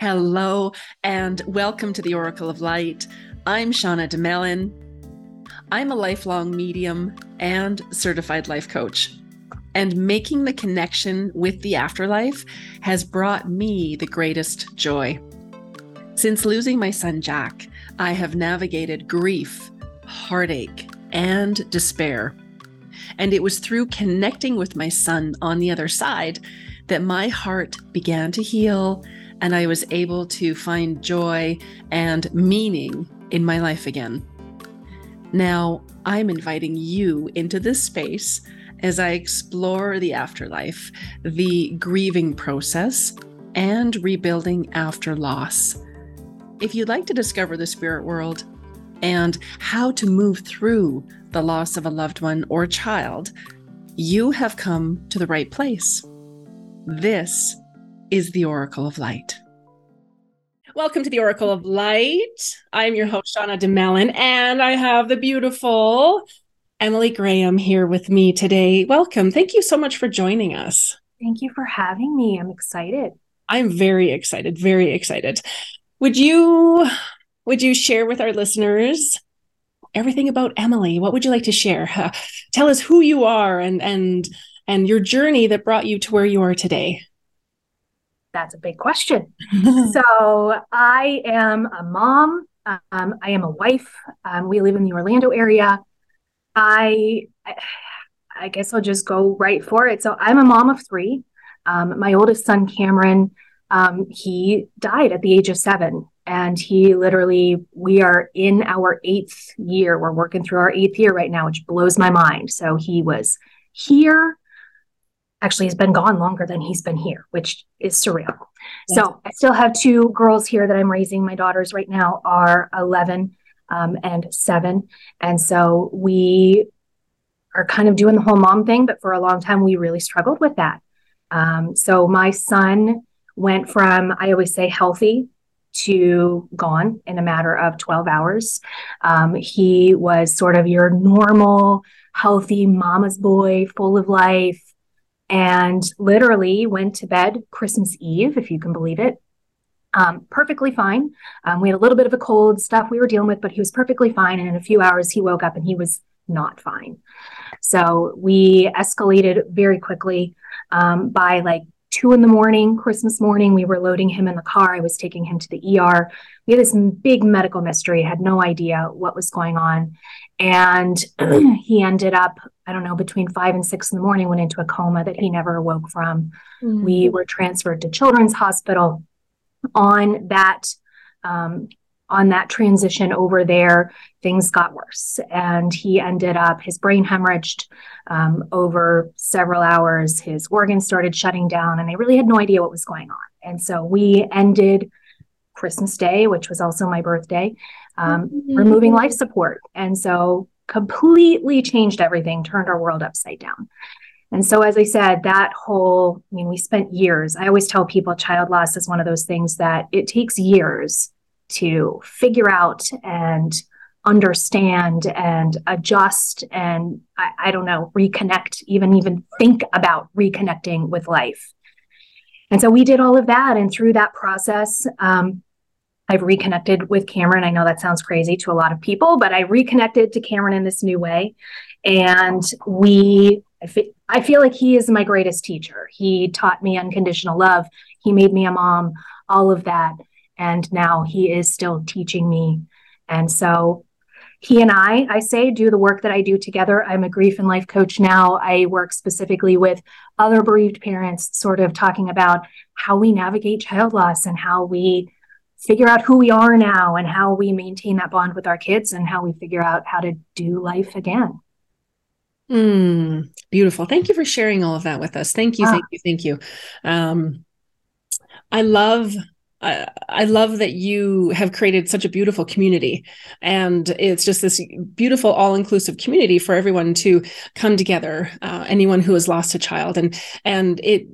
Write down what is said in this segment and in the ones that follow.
Hello, and welcome to the Oracle of Light. I'm Shauna Domalain. I'm a lifelong medium and certified life coach. And making the connection with the afterlife has brought me the greatest joy. Since losing my son Jack, I have navigated grief, heartache, and despair. And it was through connecting with my son on the other side that my heart began to heal and I was able to find joy and meaning in my life again. Now, I'm inviting you into this space as I explore the afterlife, the grieving process, and rebuilding after loss. If you'd like to discover the spirit world and how to move through the loss of a loved one or child, you have come to the right place. This is the Oracle of Light. Welcome to the Oracle of Light. I'm your host, Shauna Domalain, and I have the beautiful Emily Graham here with me today. Welcome. Thank you so much for joining us. Thank you for having me. I'm excited. I'm very excited, very excited. Would you would you share with our listeners everything about Emily? What would you like to share? Uh, tell us who you are and and and your journey that brought you to where you are today. That's a big question. so I am a mom. Um, I am a wife. Um, we live in the Orlando area. I, I guess I'll just go right for it. So I'm a mom of three. Um, my oldest son, Cameron, um, he died at the age of seven. And he literally, we are in our eighth year. We're working through our eighth year right now, which blows my mind. So he was here actually has been gone longer than he's been here, which is surreal. Yes. So I still have two girls here that I'm raising. My daughters right now are 11 um, and seven. And so we are kind of doing the whole mom thing, but for a long time, we really struggled with that. Um, so my son went from, I always say, healthy to gone in a matter of 12 hours. Um, he was sort of your normal, healthy mama's boy, full of life, and literally went to bed Christmas Eve, if you can believe it. Um, perfectly fine. Um, we had a little bit of a cold stuff we were dealing with, but he was perfectly fine. And in a few hours, he woke up and he was not fine. So we escalated very quickly. Um, by like two in the morning, Christmas morning, we were loading him in the car. I was taking him to the ER. We had this big medical mystery, had no idea what was going on. And he ended up, I don't know, between five and six in the morning, went into a coma that he never awoke from. Mm-hmm. We were transferred to Children's Hospital on that. Um, on that transition over there, things got worse. And he ended up, his brain hemorrhaged um, over several hours. His organs started shutting down, and they really had no idea what was going on. And so we ended Christmas Day, which was also my birthday, um, mm-hmm. removing life support. And so completely changed everything, turned our world upside down. And so, as I said, that whole, I mean, we spent years. I always tell people child loss is one of those things that it takes years to figure out and understand and adjust and I, I don't know, reconnect, even even think about reconnecting with life. And so we did all of that. And through that process, um, I've reconnected with Cameron. I know that sounds crazy to a lot of people, but I reconnected to Cameron in this new way. And we, I, fe- I feel like he is my greatest teacher. He taught me unconditional love. He made me a mom, all of that. And now he is still teaching me. And so he and I, I say, do the work that I do together. I'm a grief and life coach now. I work specifically with other bereaved parents, sort of talking about how we navigate child loss and how we figure out who we are now and how we maintain that bond with our kids and how we figure out how to do life again. Mm, beautiful. Thank you for sharing all of that with us. Thank you. Ah. Thank you. Thank you. Um, I love I, I love that you have created such a beautiful community and it's just this beautiful all-inclusive community for everyone to come together uh, anyone who has lost a child and and it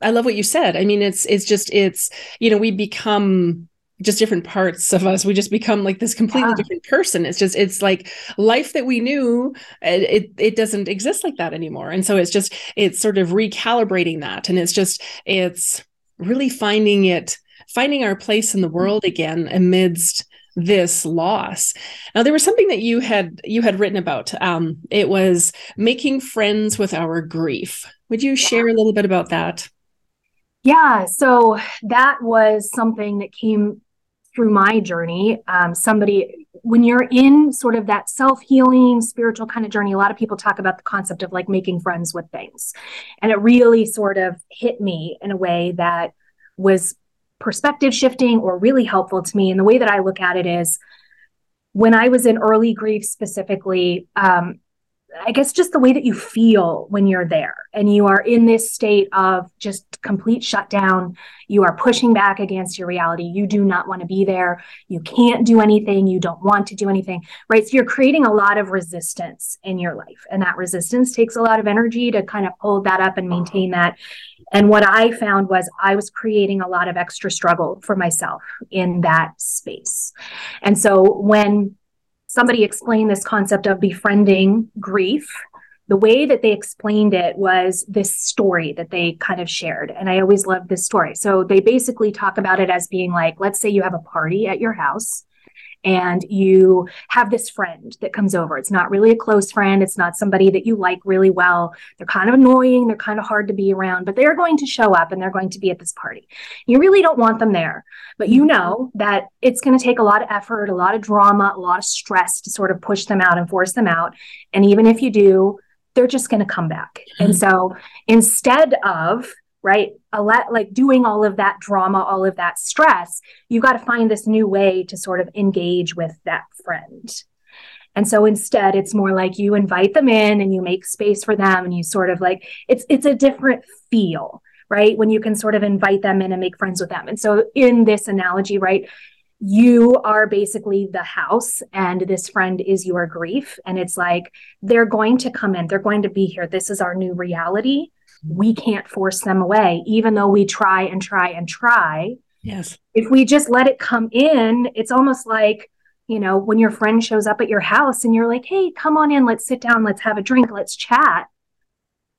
I love what you said. I mean, it's it's just it's you know we become just different parts of us. We just become like this completely yeah. different person. It's just it's like life that we knew. It it doesn't exist like that anymore. And so it's just it's sort of recalibrating that, and it's just it's really finding it finding our place in the world again amidst this loss now there was something that you had you had written about um it was making friends with our grief would you share a little bit about that yeah so that was something that came through my journey um, somebody when you're in sort of that self-healing spiritual kind of journey a lot of people talk about the concept of like making friends with things and it really sort of hit me in a way that was perspective shifting or really helpful to me. And the way that I look at it is when I was in early grief specifically, um, I guess just the way that you feel when you're there and you are in this state of just complete shutdown. You are pushing back against your reality. You do not want to be there. You can't do anything. You don't want to do anything, right? So you're creating a lot of resistance in your life. And that resistance takes a lot of energy to kind of hold that up and maintain that. And what I found was I was creating a lot of extra struggle for myself in that space. And so when somebody explained this concept of befriending grief the way that they explained it was this story that they kind of shared. And I always loved this story. So they basically talk about it as being like, let's say you have a party at your house and you have this friend that comes over. It's not really a close friend. It's not somebody that you like really well. They're kind of annoying. They're kind of hard to be around, but they're going to show up and they're going to be at this party. You really don't want them there, but you know that it's going to take a lot of effort, a lot of drama, a lot of stress to sort of push them out and force them out. And even if you do, they're just going to come back. And mm-hmm. so instead of right? A lot like doing all of that drama all of that stress you've got to find this new way to sort of engage with that friend. And so instead it's more like you invite them in and you make space for them and you sort of like it's it's a different feel right? When you can sort of invite them in and make friends with them. And so in this analogy right you are basically the house and this friend is your grief. And it's like they're going to come in. They're going to be here. This is our new reality we can't force them away even though we try and try and try yes if we just let it come in it's almost like you know when your friend shows up at your house and you're like hey come on in let's sit down let's have a drink let's chat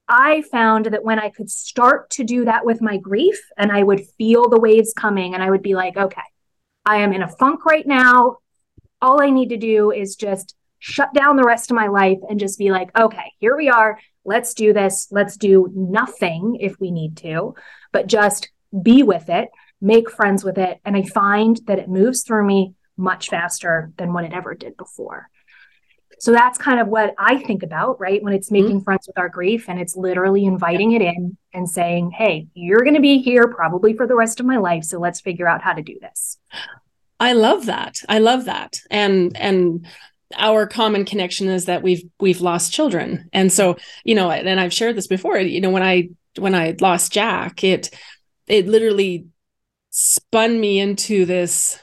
I found that when I could start to do that with my grief and I would feel the waves coming and I would be like, okay, I am in a funk right now. All I need to do is just shut down the rest of my life and just be like, okay, here we are. Let's do this. Let's do nothing if we need to, but just be with it, make friends with it. And I find that it moves through me much faster than what it ever did before. So that's kind of what I think about, right? When it's making mm-hmm. friends with our grief and it's literally inviting it in and saying, hey, you're going to be here probably for the rest of my life. So let's figure out how to do this. I love that. I love that. And, and, our common connection is that we've we've lost children. And so you know and i've shared this before you know when i when i lost jack it it literally spun me into this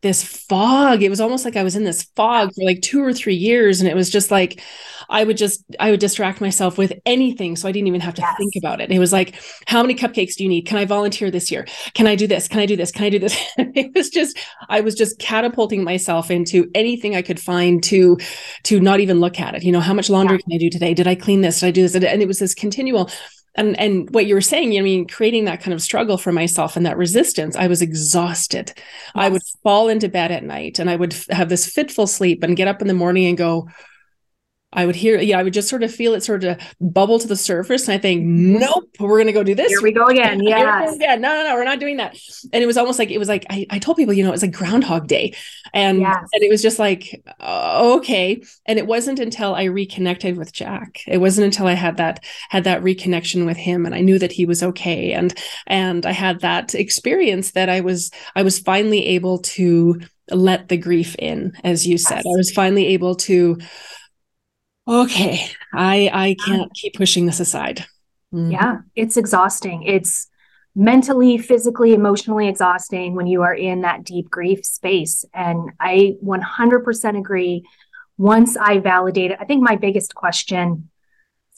this fog. It was almost like I was in this fog for like two or three years. And it was just like, I would just, I would distract myself with anything. So I didn't even have to yes. think about it. It was like, how many cupcakes do you need? Can I volunteer this year? Can I do this? Can I do this? Can I do this? it was just, I was just catapulting myself into anything I could find to, to not even look at it. You know, how much laundry yeah. can I do today? Did I clean this? Did I do this? And it was this continual and and what you were saying i mean creating that kind of struggle for myself and that resistance i was exhausted yes. i would fall into bed at night and i would have this fitful sleep and get up in the morning and go I would hear, yeah, I would just sort of feel it sort of bubble to the surface. And I think, nope, we're going to go do this. Here we go again. Yeah. Yeah. No, no, no, we're not doing that. And it was almost like, it was like, I, I told people, you know, it was like Groundhog Day. And, yes. and it was just like, uh, okay. And it wasn't until I reconnected with Jack. It wasn't until I had that, had that reconnection with him and I knew that he was okay. And, and I had that experience that I was, I was finally able to let the grief in, as you said. Yes. I was finally able to, okay, I I can't keep pushing this aside. Mm-hmm. Yeah, it's exhausting. It's mentally, physically, emotionally exhausting when you are in that deep grief space. And I 100% agree. Once I validated, I think my biggest question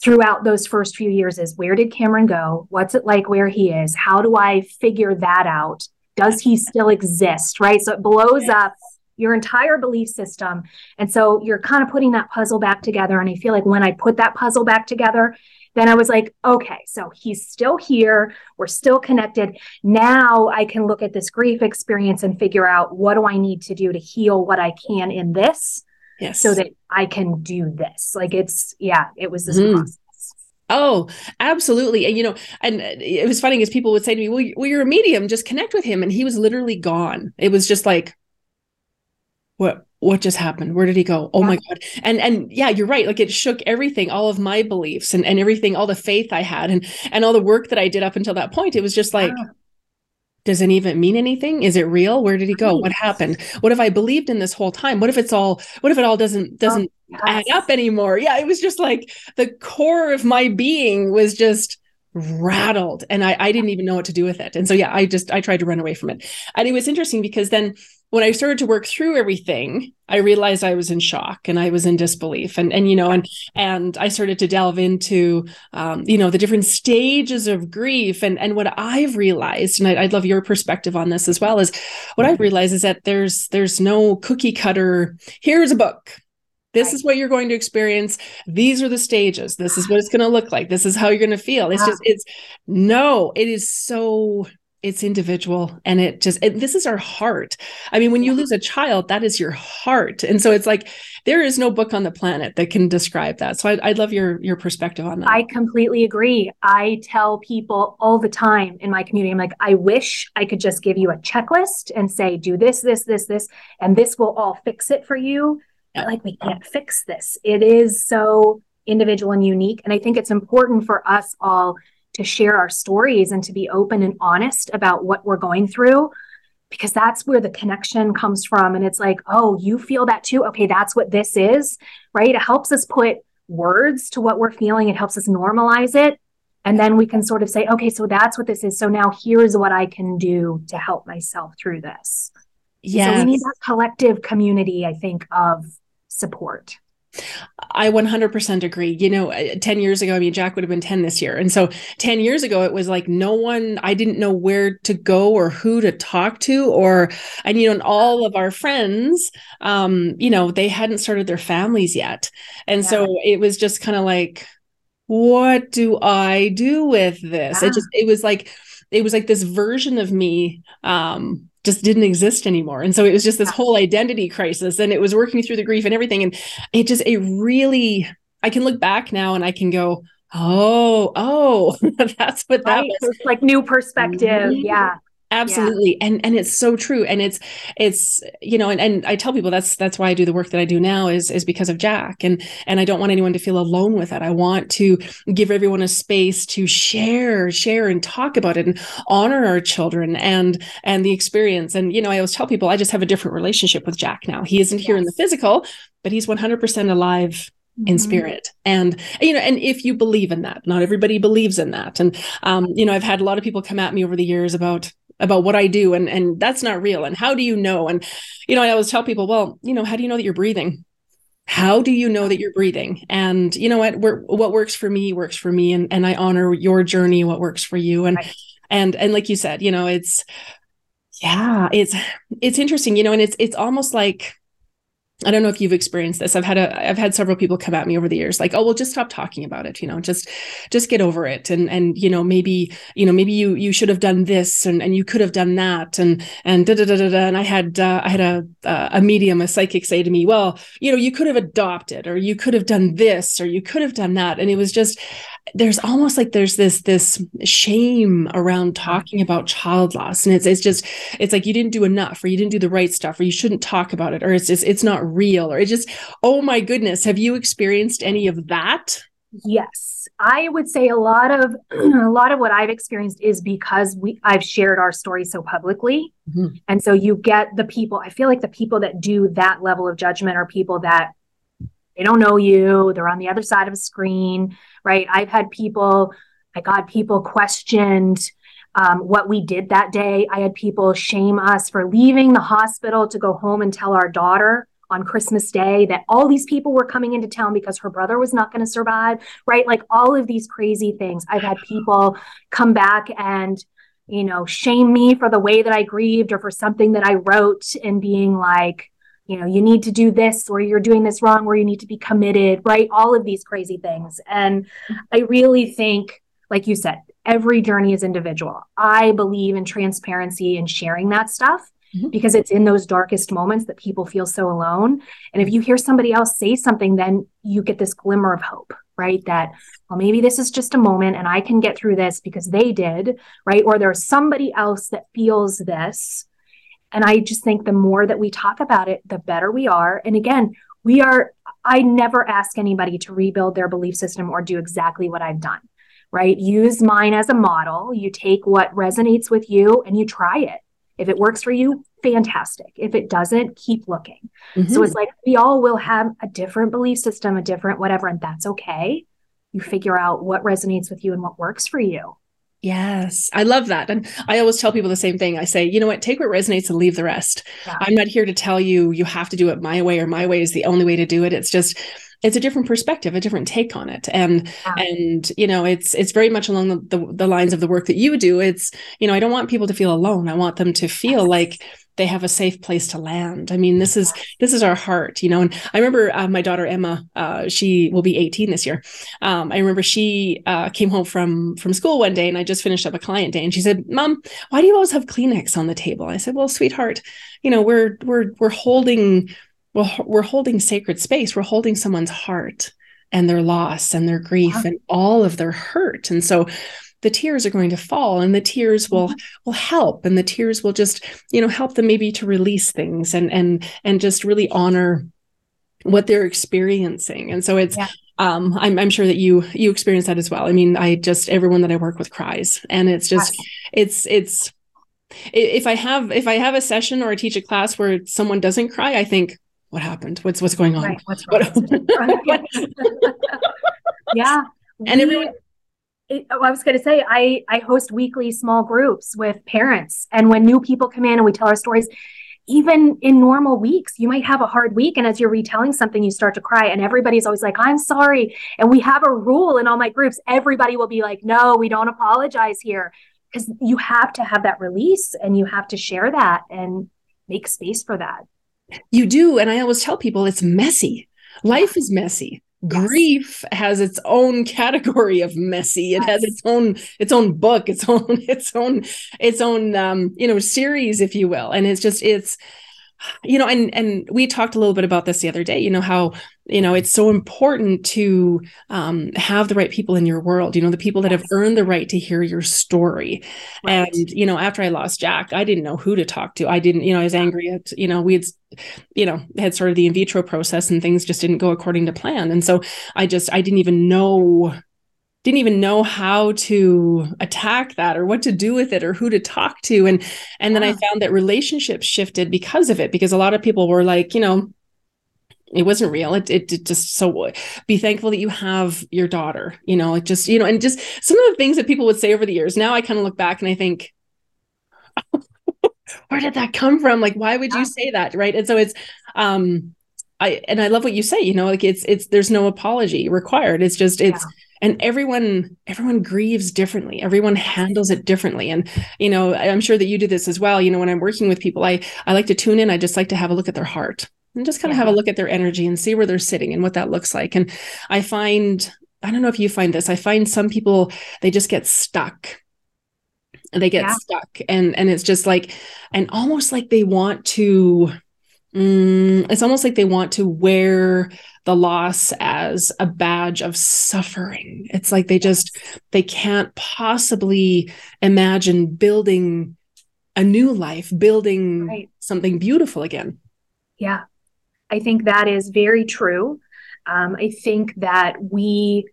throughout those first few years is where did Cameron go? What's it like where he is? How do I figure that out? Does he still exist? Right. So it blows up your entire belief system. And so you're kind of putting that puzzle back together. And I feel like when I put that puzzle back together, then I was like, okay, so he's still here. We're still connected. Now I can look at this grief experience and figure out what do I need to do to heal what I can in this. Yes. So that I can do this. Like it's, yeah, it was this mm. process. Oh, absolutely. And you know, and it was funny because people would say to me, well, well, you're a medium, just connect with him. And he was literally gone. It was just like, what what just happened? Where did he go? Oh yeah. my god. And and yeah you're right. Like it shook everything all of my beliefs and, and everything all the faith i had and and all the work that i did up until that point. It was just like yeah. does it even mean anything? Is it real? Where did he go? What happened? What if i believed in this whole time? What if it's all what if it all doesn't oh, doesn't oh, yes. add up anymore? Yeah it was just like the core of my being was just rattled and I, I didn't even know what to do with it. And so yeah i just i tried to run away from it. And it was interesting because then when I started to work through everything, I realized I was in shock and I was in disbelief, and and you know, and and I started to delve into, um, you know, the different stages of grief, and and what I've realized, and I, would love your perspective on this as well, is what I've realized is that there's there's no cookie cutter. Here's a book. This right. is what you're going to experience. These are the stages. This is what it's going to look like. This is how you're going to feel. It's just, it's no, it is so it's individual and it just it, this is our heart. I mean when you lose a child that is your heart. And so it's like there is no book on the planet that can describe that. So i'd, I'd love your your perspective on that. I completely agree. I tell people all the time in my community i'm like i wish i could just give you a checklist and say do this this this this and this will all fix it for you. Yeah. like we can't fix this. It is so individual and unique and i think it's important for us all to share our stories and to be open and honest about what we're going through because that's where the connection comes from. And it's like oh you feel that too? Okay that's what this is right? It helps us put words to what we're feeling. It helps us normalize it. And then we can sort of say okay so that's what this is. So now here's what i can do to help myself through this. Yeah so we need that collective community i think of support I 100% agree. You know, uh, 10 years ago, I mean, Jack would have been 10 this year. And so 10 years ago, it was like no one, I didn't know where to go or who to talk to, or, and, you know, and all of our friends, um, you know, they hadn't started their families yet. And yeah. so it was just kind of like, what do I do with this? Yeah. It just, it was like, it was like this version of me um just didn't exist anymore. And so it was just this whole identity crisis and it was working through the grief and everything. And it just it really i can look back now and i can go oh oh that's what that right. was. Like new perspective. Yeah absolutely. Yeah. and and it's so true. And it's it's you know and, and i tell people that's that's why i do the work that i do now is is because of jack. And and i don't want anyone to feel alone with it i want to give everyone a space to share share and talk about it and honor our children and and the experience. And you know i always tell people i just have a different relationship with jack now. He isn't here yes. in the physical but he's 100% alive in mm-hmm. spirit. And you know and if you believe in that not everybody believes in that. And um you know i've had a lot of people come at me over the years about about what I do and and that's not real and how do you know? And you know I always tell people well you know how do you know that you're breathing? How do you know that you're breathing? And you know what? What works for me works for me and and I honor your journey what works for you. And right. and and like you said you know it's yeah it's it's interesting you know and it's it's almost like I don't know if you've experienced this. I've had a I've had several people come at me over the years like, "Oh, well just stop talking about it, you know, just just get over it." And and you know, maybe, you know, maybe you you should have done this and and you could have done that and and da da da da, and I had uh, I had a uh, a medium, a psychic say to me, "Well, you know, you could have adopted or you could have done this or you could have done that." And it was just there's almost like there's this this shame around talking about child loss and it's it's just it's like you didn't do enough or you didn't do the right stuff or you shouldn't talk about it or it's just it's not real or it just oh my goodness have you experienced any of that? Yes. I would say a lot of a lot of what i've experienced is because we i've shared our story so publicly. Mm-hmm. and so you get the people i feel like the people that do that level of judgment are people that they don't know you they're on the other side of a screen right? I've had people i got people questioned um, what we did that day. I had people shame us for leaving the hospital to go home and tell our daughter on christmas day that all these people were coming into town because her brother was not going to survive right like all of these crazy things i've had people come back and you know shame me for the way that i grieved or for something that i wrote and being like you know, you need to do this or you're doing this wrong or you need to be committed, right? All of these crazy things. And I really think, like you said, every journey is individual. I believe in transparency and sharing that stuff mm-hmm. because it's in those darkest moments that people feel so alone. And if you hear somebody else say something, then you get this glimmer of hope, right? That, well, maybe this is just a moment and I can get through this because they did, right? Or there's somebody else that feels this and I just think the more that we talk about it, the better we are. And again, we are, I never ask anybody to rebuild their belief system or do exactly what I've done, right? Use mine as a model. You take what resonates with you and you try it. If it works for you, fantastic. If it doesn't, keep looking. Mm-hmm. So it's like we all will have a different belief system, a different whatever, and that's okay. You figure out what resonates with you and what works for you. Yes, I love that. And I always tell people the same thing. I say, you know what, take what resonates and leave the rest. Yeah. I'm not here to tell you you have to do it my way or my way is the only way to do it. It's just it's a different perspective, a different take on it. And yeah. and you know, it's it's very much along the, the, the lines of the work that you do. It's, you know, I don't want people to feel alone. I want them to feel yes. like they have a safe place to land. I mean, this is this is our heart, you know. And I remember uh, my daughter Emma, uh, she will be 18 this year. Um, I remember she uh, came home from from school one day, and I just finished up a client day, and she said, "Mom, why do you always have Kleenex on the table?" I said, "Well, sweetheart, you know, we're we're we're holding." Well, we're holding sacred space. We're holding someone's heart and their loss and their grief and all of their hurt. And so the tears are going to fall and the tears will mm-hmm. will help and the tears will just you know help them maybe to release things and and and just really honor what they're experiencing and so it's yeah. um I'm, I'm sure that you you experience that as well i mean i just everyone that i work with cries and it's just yes. it's it's if i have if i have a session or I teach a class where someone doesn't cry i think what happened what's what's going on right. what's what, yeah and we, everyone it, I was going to say, I, I host weekly small groups with parents. And when new people come in and we tell our stories, even in normal weeks, you might have a hard week. And as you're retelling something, you start to cry. And everybody's always like, I'm sorry. And we have a rule in all my groups. Everybody will be like, no, we don't apologize here. Because you have to have that release and you have to share that and make space for that. You do. And I always tell people it's messy. Life is messy grief has its own category of messy. It has its own its own book its own its own its own um you know series if you will. And it's just it's you know and and we talked a little bit about this the other day you know how you know it's so important to um, have the right people in your world you know the people that have earned the right to hear your story. Right. and you know after i lost jack i didn't know who to talk to. I didn't you know i was angry at you know we had you know had sort of the in vitro process and things just didn't go according to plan. And so i just i didn't even know didn't even know how to attack that or what to do with it or who to talk to. And and then i found that relationships shifted because of it because a lot of people were like you know it wasn't real. It, it, it just so be thankful that you have your daughter you know it just you know and just some of the things that people would say over the years. Now i kind of look back and i think where did that come from? Like why would you say that? Right? And so it's um i and i love what you say you know like it's it's there's no apology required. It's just it's yeah and everyone everyone grieves differently. Everyone handles it differently. And you know i'm sure that you do this as well. You know when i'm working with people i i like to tune in. I just like to have a look at their heart and just kind of yeah. have a look at their energy and see where they're sitting and what that looks like. And i find i don't know if you find this i find some people they just get stuck. They get yeah. stuck. And and it's just like and almost like they want to mm, it's almost like they want to wear the loss as a badge of suffering. It's like they just they can't possibly imagine building a new life, building right. something beautiful again. Yeah. I think that is very true. Um, I think that we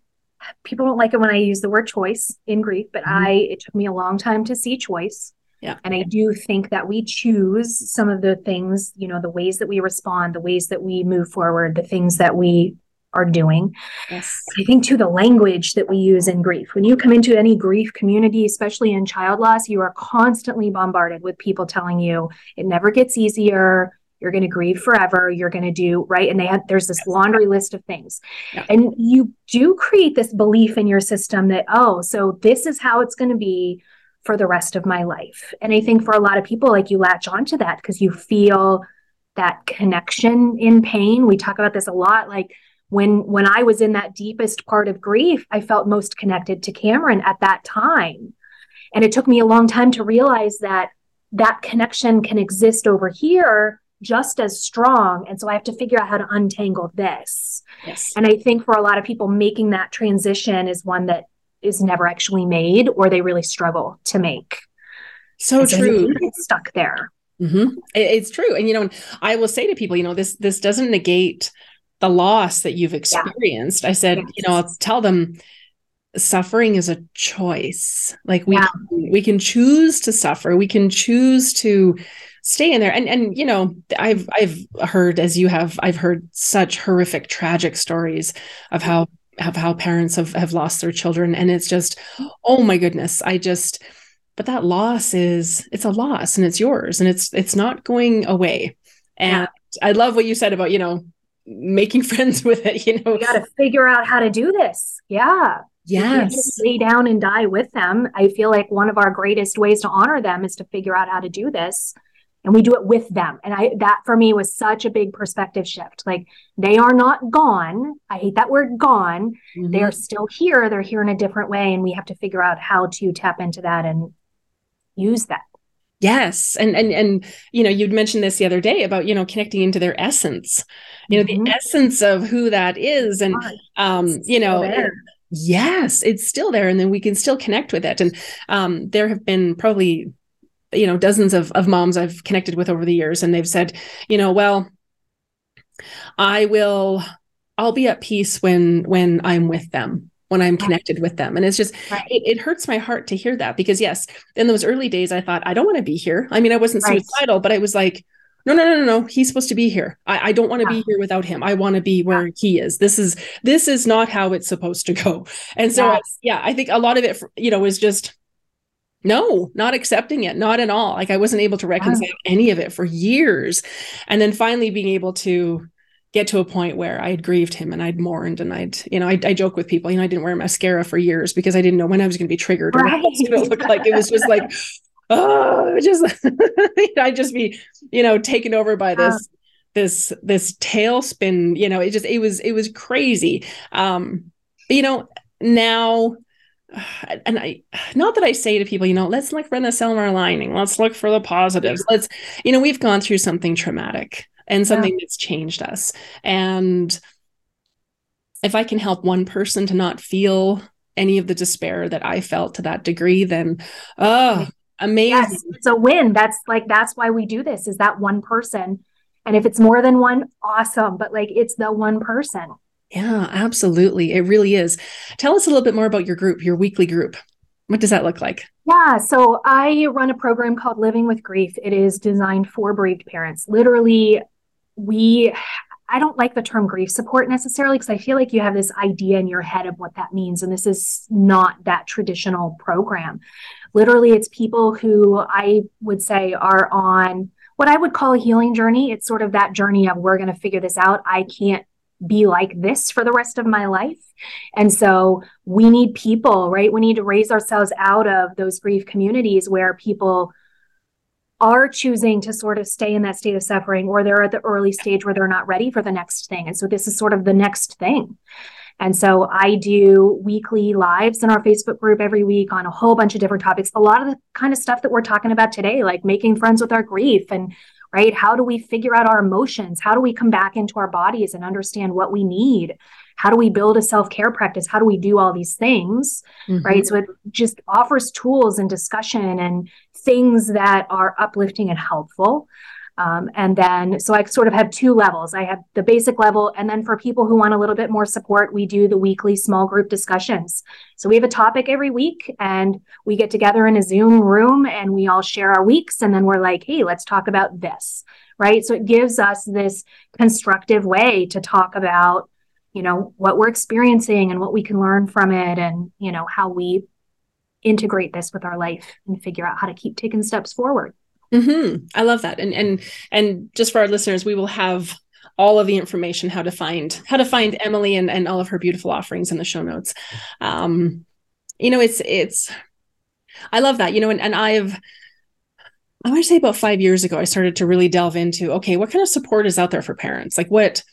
people don't like it when I use the word choice in grief, but mm-hmm. I it took me a long time to see choice. Yeah. And I do think that we choose some of the things, you know, the ways that we respond, the ways that we move forward, the things that we are doing. Yes. I think to the language that we use in grief. When you come into any grief community, especially in child loss, you are constantly bombarded with people telling you it never gets easier. You're going to grieve forever. You're going to do right. And they had, there's this laundry list of things. Yeah. And you do create this belief in your system that, oh, so this is how it's going to be for the rest of my life. And I think for a lot of people, like you latch onto that because you feel that connection in pain. We talk about this a lot. Like when when I was in that deepest part of grief, I felt most connected to Cameron at that time. And it took me a long time to realize that that connection can exist over here just as strong. And so I have to figure out how to untangle this. Yes. And I think for a lot of people, making that transition is one that is never actually made or they really struggle to make. So, so true. Get stuck there. Mm-hmm. It's true. And, you know, I will say to people, you know, this, this doesn't negate the loss that you've experienced. Yeah. I said, yes. you know, I'll tell them suffering is a choice. Like we, yeah. can, we can choose to suffer. We can choose to stay in there and and you know i've i've heard as you have i've heard such horrific tragic stories of how of how parents have have lost their children. And it's just oh my goodness i just but that loss is it's a loss and it's yours and it's it's not going away. And yeah. i love what you said about you know making friends with it you know. You got to figure out how to do this. Yeah. Yes. lay down and die with them i feel like one of our greatest ways to honor them is to figure out how to do this and we do it with them. And i that for me was such a big perspective shift. Like they are not gone. I hate that word gone. Mm-hmm. they are still here. They're here in a different way. And we have to figure out how to tap into that and use that. Yes. And and and you know you'd mentioned this the other day about you know connecting into their essence you know mm-hmm. the essence of who that is. And um you know yes it's still there. And then we can still connect with it. And um there have been probably you know dozens of, of moms i've connected with over the years and they've said you know well i will i'll be at peace when when i'm with them when i'm connected with them and it's just right. it, it, hurts my heart to hear that because yes in those early days i thought i don't want to be here i mean i wasn't right. suicidal but i was like no no no no no he's supposed to be here i, I don't want to yeah. be here without him i want to be where yeah. he is this is this is not how it's supposed to go and so yes. yeah i think a lot of it you know is just no not accepting it not at all like i wasn't able to reconcile wow. any of it for years and then finally being able to get to a point where i had grieved him and i'd mourned and i'd you know i, I joke with people you know i didn't wear mascara for years because i didn't know when i was going to be triggered or right. what it was going to look like it was just like oh just i'd just be you know taken over by this this this tailspin you know it just it was it was crazy um you know now and I not that I say to people, you know, let's look for the silver lining, let's look for the positives. Let's, you know, we've gone through something traumatic and something yeah. that's changed us. And if I can help one person to not feel any of the despair that I felt to that degree, then oh amazing. Yes, it's a win. That's like that's why we do this, is that one person. And if it's more than one, awesome. But like it's the one person. Yeah, absolutely. It really is. Tell us a little bit more about your group, your weekly group. What does that look like? Yeah, so I run a program called Living with Grief. It is designed for bereaved parents. Literally, we I don't like the term grief support necessarily because I feel like you have this idea in your head of what that means. And this is not that traditional program. Literally, it's people who I would say are on what I would call a healing journey. It's sort of that journey of we're going to figure this out. I can't be like this for the rest of my life. And so we need people, right? We need to raise ourselves out of those grief communities where people are choosing to sort of stay in that state of suffering or they're at the early stage where they're not ready for the next thing. And so this is sort of the next thing. And so I do weekly lives in our Facebook group every week on a whole bunch of different topics. A lot of the kind of stuff that we're talking about today, like making friends with our grief and right? How do we figure out our emotions? How do we come back into our bodies and understand what we need? How do we build a self care practice? How do we do all these things? Mm-hmm. Right. So it just offers tools and discussion and things that are uplifting and helpful. Um, and then, so I sort of have two levels. I have the basic level. And then for people who want a little bit more support, we do the weekly small group discussions. So we have a topic every week and we get together in a Zoom room and we all share our weeks. And then we're like, hey, let's talk about this. Right. So it gives us this constructive way to talk about, you know, what we're experiencing and what we can learn from it and, you know, how we integrate this with our life and figure out how to keep taking steps forward. Mm-hmm. I love that. And and and just for our listeners, we will have all of the information how to find how to find Emily and, and all of her beautiful offerings in the show notes. Um, you know, it's it's I love that, you know, and, and I've I want to say about five years ago, I started to really delve into okay, what kind of support is out there for parents? Like what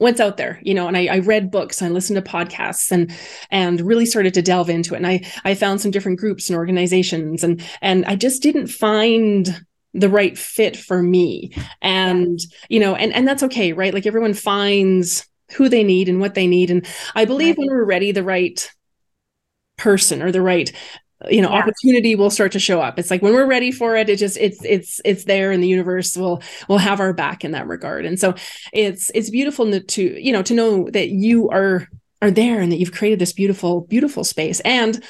what's out there you know and I, I, read books and I listened to podcasts and and really started to delve into it. And i i found some different groups and organizations and and i just didn't find the right fit for me. And you know and and that's okay right? Like everyone finds who they need and what they need. And i believe when we're ready the right person or the right you know yeah. opportunity will start to show up. It's like when we're ready for it it just it's it's it's there and the universe will will have our back in that regard. And so it's it's beautiful to you know to know that you are are there and that you've created this beautiful beautiful space. And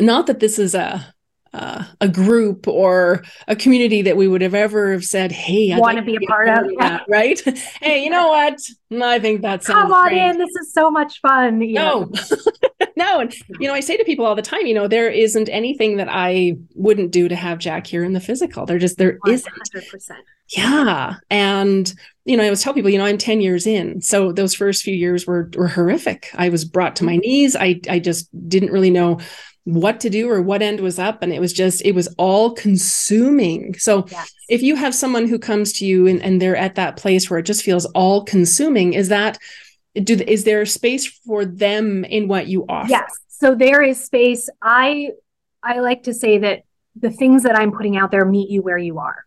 not that this is a uh, a group or a community that we would have ever have said, "Hey, I want to be a part of that," right? hey, you know what? I think that's come on great. in. This is so much fun. No, no, and you know, I say to people all the time, you know, there isn't anything that I wouldn't do to have Jack here in the physical. There just there 100%. isn't. Yeah, and you know, I always tell people, you know, I'm 10 years in. So those first few years were were horrific. I was brought to my mm-hmm. knees. I I just didn't really know what to do or what end was up and it was just it was all consuming. So yes. if you have someone who comes to you and, and they're at that place where it just feels all consuming is that do is there space for them in what you offer? Yes. So there is space. I i like to say that the things that i'm putting out there meet you where you are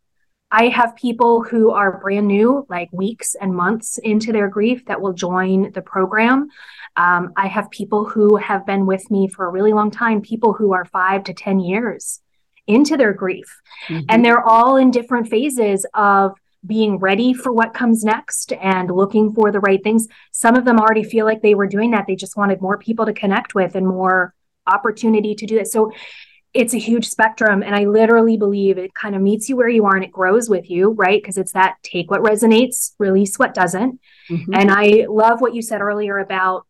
I have people who are brand new, like weeks and months into their grief, that will join the program. Um, I have people who have been with me for a really long time, people who are five to 10 years into their grief. Mm-hmm. And they're all in different phases of being ready for what comes next and looking for the right things. Some of them already feel like they were doing that. They just wanted more people to connect with and more opportunity to do it. So it's a huge spectrum. And I literally believe it kind of meets you where you are and it grows with you, right? Because it's that take what resonates, release what doesn't. Mm-hmm. And I love what you said earlier about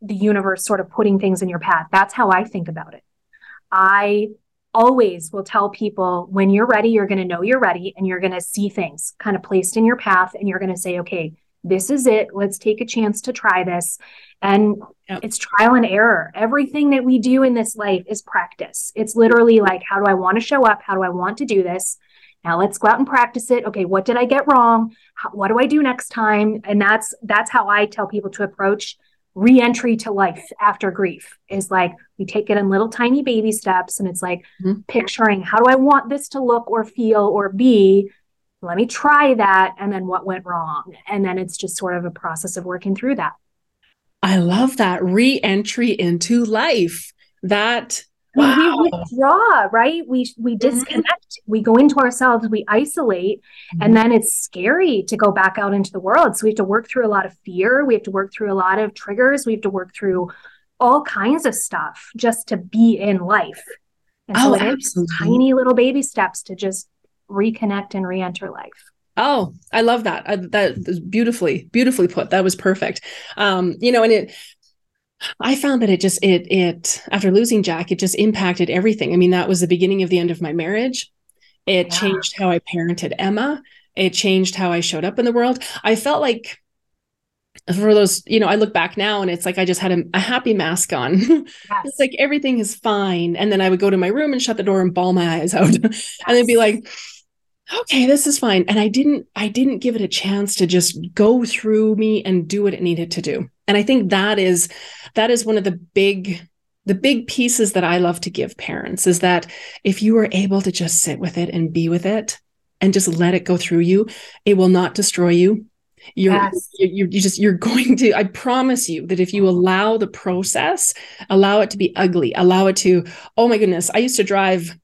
the universe sort of putting things in your path. That's how I think about it. I always will tell people when you're ready, you're going to know you're ready and you're going to see things kind of placed in your path and you're going to say, okay, this is it. Let's take a chance to try this. And yep. it's trial and error. Everything that we do in this life is practice. It's literally like, how do I want to show up? How do I want to do this? Now let's go out and practice it. Okay, what did I get wrong? How, what do I do next time? And that's that's how I tell people to approach re-entry to life after grief is like we take it in little tiny baby steps and it's like mm-hmm. picturing how do i want this to look or feel or be let me try that and then what went wrong and then it's just sort of a process of working through that i love that re-entry into life that wow. we withdraw right we we mm-hmm. disconnect mm-hmm. we go into ourselves we isolate mm-hmm. and then it's scary to go back out into the world so we have to work through a lot of fear we have to work through a lot of triggers we have to work through all kinds of stuff just to be in life and so oh, absolutely. tiny little baby steps to just reconnect and re-enter life Oh, I love that. I, that beautifully, beautifully put. That was perfect. Um, you know, and it I found that it just it it after losing Jack, it just impacted everything. I mean, that was the beginning of the end of my marriage. It yeah. changed how I parented Emma. It changed how I showed up in the world. I felt like for those, you know, I look back now and it's like I just had a, a happy mask on. Yes. it's like everything is fine. And then I would go to my room and shut the door and bawl my eyes out. Yes. and then be like, okay, this is fine. And I didn't, I didn't give it a chance to just go through me and do what it needed to do. And I think that is, that is one of the big, the big pieces that I love to give parents is that if you are able to just sit with it and be with it and just let it go through you, it will not destroy you. You're, yes. you're, you just, you're going to, I promise you that if you allow the process, allow it to be ugly, allow it to, oh my goodness, I used to drive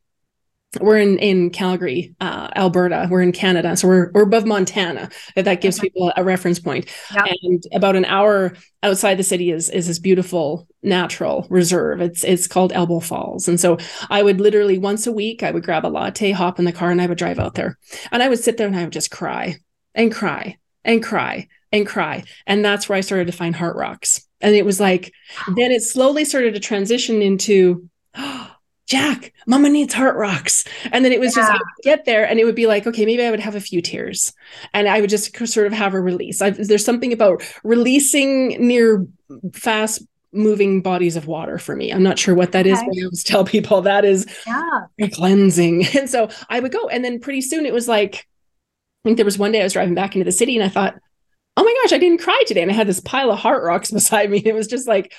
we're in in Calgary, uh, Alberta. We're in Canada, so we're we're above Montana. That gives people a reference point. Yep. And about an hour outside the city is is this beautiful natural reserve. It's it's called Elbow Falls, and so I would literally once a week I would grab a latte, hop in the car, and I would drive out there, and I would sit there and I would just cry and cry and cry and cry, and that's where I started to find heart rocks. And it was like then it slowly started to transition into. Oh, Jack, mama needs heart rocks. And then it was yeah. just get there and it would be like, okay, maybe I would have a few tears and I would just sort of have a release. I, there's something about releasing near fast moving bodies of water for me. I'm not sure what that okay. is, but I always tell people that is yeah. cleansing. And so I would go. And then pretty soon it was like, I think there was one day I was driving back into the city and I thought, oh my gosh, I didn't cry today. And I had this pile of heart rocks beside me. It was just like,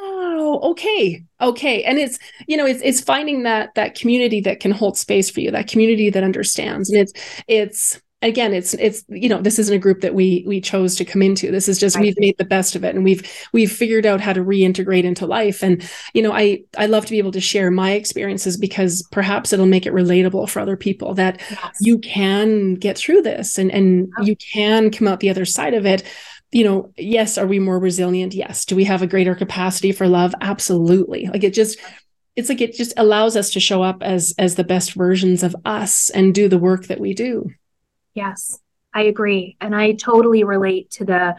oh, okay, okay. And it's, you know, it's it's finding that that community that can hold space for you, that community that understands. And it's it's again it's it's you know this isn't a group that we we chose to come into this is just right. we've made the best of it and we've we've figured out how to reintegrate into life and you know i i love to be able to share my experiences because perhaps it'll make it relatable for other people that yes. you can get through this and and you can come out the other side of it you know yes are we more resilient yes do we have a greater capacity for love absolutely like it just it's like it just allows us to show up as as the best versions of us and do the work that we do Yes, I agree. And I totally relate to the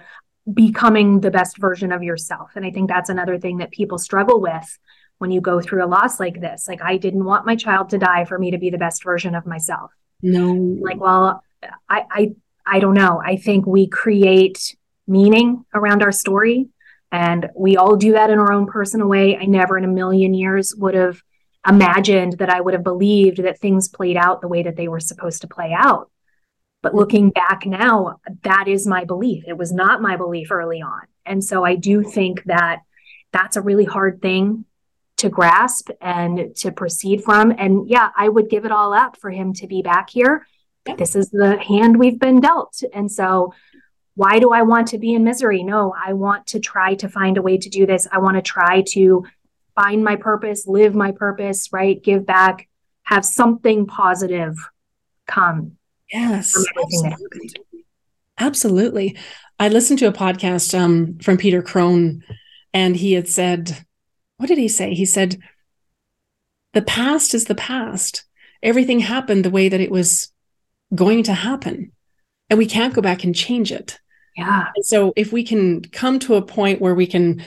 becoming the best version of yourself. And I think that's another thing that people struggle with when you go through a loss like this. Like, I didn't want my child to die for me to be the best version of myself. No. Like, well, I, I, I don't know. I think we create meaning around our story and we all do that in our own personal way. I never in a million years would have imagined that I would have believed that things played out the way that they were supposed to play out. But looking back now, that is my belief. It was not my belief early on. And so I do think that that's a really hard thing to grasp and to proceed from. And yeah, I would give it all up for him to be back here. This is the hand we've been dealt. And so why do I want to be in misery? No, I want to try to find a way to do this. I want to try to find my purpose, live my purpose, right? Give back, have something positive come Yes. Absolutely. absolutely. I listened to a podcast um, from Peter Crone, and he had said, what did he say? He said, the past is the past. Everything happened the way that it was going to happen, and we can't go back and change it. Yeah. And so if we can come to a point where we can,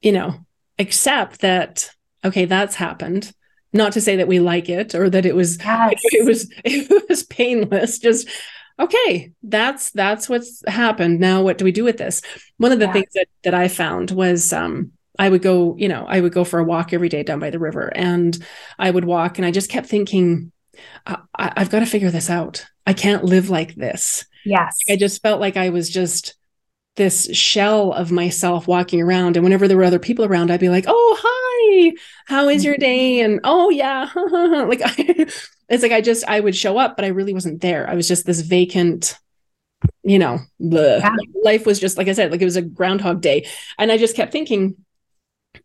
you know, accept that, okay, that's happened not to say that we like it or that it was yes. it was it was painless just okay that's that's what's happened. Now what do we do with this? One of the things that that i found was um i would go you know i would go for a walk every day down by the river and i would walk and i just kept thinking I, i've got to figure this out. I can't live like this yes. I just felt like i was just this shell of myself walking around and whenever there were other people around i'd be like oh hi! How is your mm-hmm. day? And oh yeah. Like I, it's like i just i would show up but i really wasn't there. I was just this vacant you know yeah. life was just like i said like it was a groundhog day. And i just kept thinking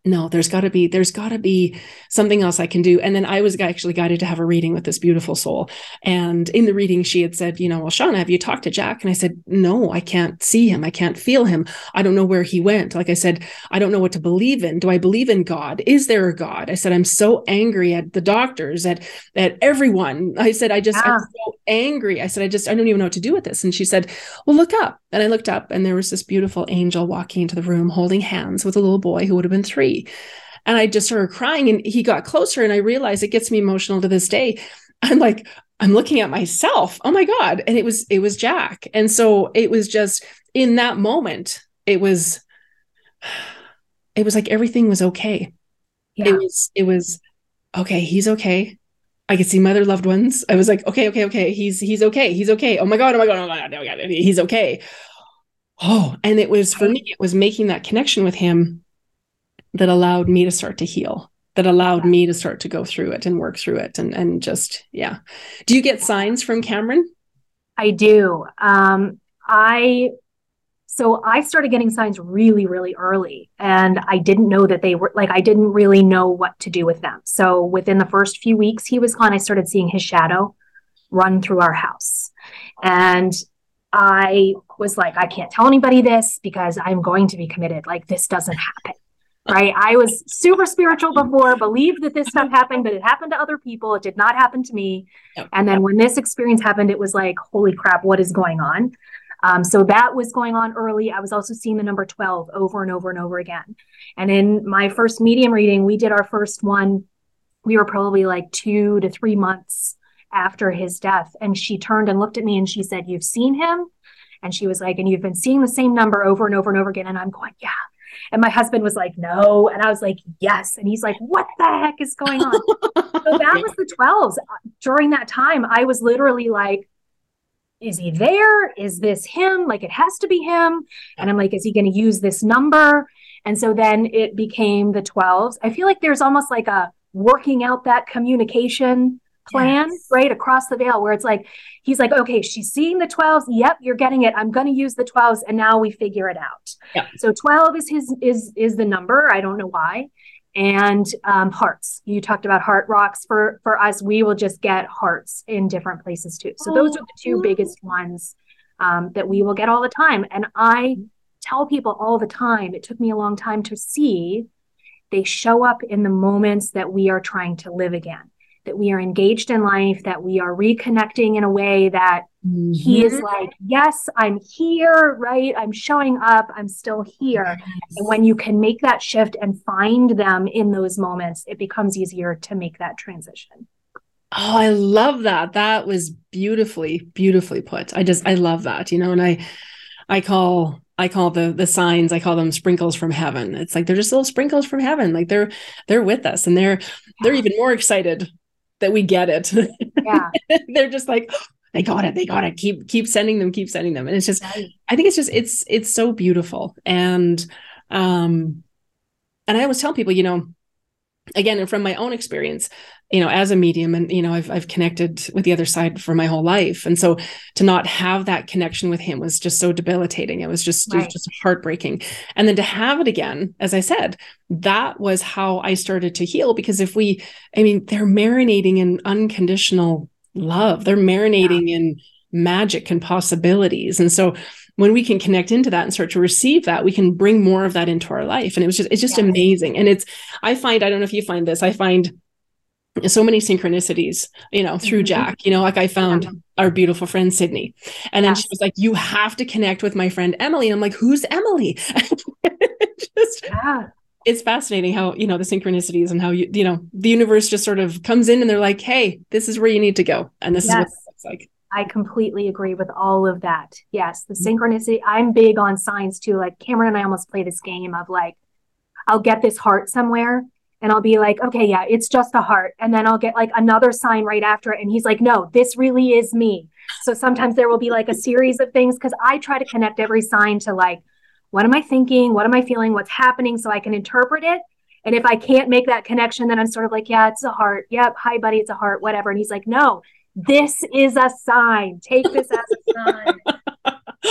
no there's got to be there's got to be something else i can do. And then i was actually guided to have a reading with this beautiful soul. And in the reading she had said you know well shauna have you talked to jack? And i said no i can't see him. I can't feel him. I don't know where he went. Like i said i don't know what to believe in. Do i believe in god? Is there a god? I said i'm so angry at the doctors at at everyone. I said i just yeah. i'm ah. so angry. I said i just i don't even know what to do with this. And she said well look up and i looked up and there was this beautiful angel walking into the room holding hands with a little boy who would have been three. And I just started crying and he got closer and I realized it gets me emotional to this day. I'm like, I'm looking at myself. Oh my God. And it was, it was Jack. And so it was just in that moment, it was, it was like everything was okay. Yeah. It was, it was okay. He's okay. I could see my other loved ones. I was like, okay, okay, okay. He's he's okay. He's okay. Oh my god. Oh my god. Oh my god. Oh my god. He's okay. Oh, and it was for me. It was making that connection with him that allowed me to start to heal that allowed me to start to go through it and work through it and and just yeah do you get signs from cameron i do um i so i started getting signs really really early and i didn't know that they were like i didn't really know what to do with them so within the first few weeks he was gone i started seeing his shadow run through our house and i was like i can't tell anybody this because i'm going to be committed like this doesn't happen right? I was super spiritual before, believed that this stuff happened, but it happened to other people. It did not happen to me. And then when this experience happened, it was like, holy crap, what is going on? Um, so that was going on early. I was also seeing the number 12 over and over and over again. And in my first medium reading, we did our first one. We were probably like two to three months after his death. And she turned and looked at me and she said, You've seen him? And she was like, And you've been seeing the same number over and over and over again. And I'm going, Yeah And my husband was like, no. And I was like, yes. And he's like, what the heck is going on? so that was the 12s. During that time, I was literally like, is he there? Is this him? Like it has to be him. And I'm like, is he going to use this number? And so then it became the 12s. I feel like there's almost like a working out that communication plan yes. right across the veil where it's like he's like okay she's seeing the 12s yep you're getting it i'm going to use the 12s and now we figure it out yep. so 12 is his is is the number i don't know why and um, hearts. You talked about heart rocks. For for us we will just get hearts in different places too. So those are the two biggest ones um, that we will get all the time. And i tell people all the time it took me a long time to see they show up in the moments that we are trying to live again that we are engaged in life, that we are reconnecting in a way that mm-hmm. he is like, yes, I'm here, right? I'm showing up, I'm still here. Yes. And when you can make that shift and find them in those moments, it becomes easier to make that transition. Oh, I love that. That was beautifully, beautifully put. I just, I love that, you know, and I, I call I call the the signs, I call them sprinkles from heaven. It's like they're just little sprinkles from heaven. Like they're they're with us and they're they're even more excited that we get it. Yeah. They're just like, they got it, they got it. Keep keep sending them, keep sending them. And it's just, right. I think it's just it's it's so beautiful. And um and I always tell people, you know, again, and from my own experience, you know, as a medium, and you know, I've I've connected with the other side for my whole life, and so to not have that connection with him was just so debilitating. It was just right. it was just heartbreaking, and then to have it again, as I said, that was how I started to heal. Because if we, I mean, they're marinating in unconditional love. They're marinating yeah. in magic and possibilities, and so when we can connect into that and start to receive that we can bring more of that into our life and it was just it's just amazing and it's i find i don't know if you find this i find so many synchronicities you know through mm-hmm. jack you know like i found yeah. our beautiful friend sydney and then yes. she was like you have to connect with my friend emily and i'm like who's emily just yeah it's fascinating how you know the synchronicities and how you you know the universe just sort of comes in and they're like hey this is where you need to go and this yes. is what it looks like I completely agree with all of that. Yes, the mm-hmm. synchronicity. I'm big on signs too. Like Cameron and I almost play this game of like, I'll get this heart somewhere and I'll be like, okay, yeah, it's just a heart. And then I'll get like another sign right after it. And he's like, no, this really is me. So sometimes there will be like a series of things because I try to connect every sign to like, what am I thinking? What am I feeling? What's happening? So I can interpret it. And if I can't make that connection, then I'm sort of like, yeah, it's a heart. Yep. Hi, buddy. It's a heart, whatever. And he's like, no, this is a sign. Take this as a sign.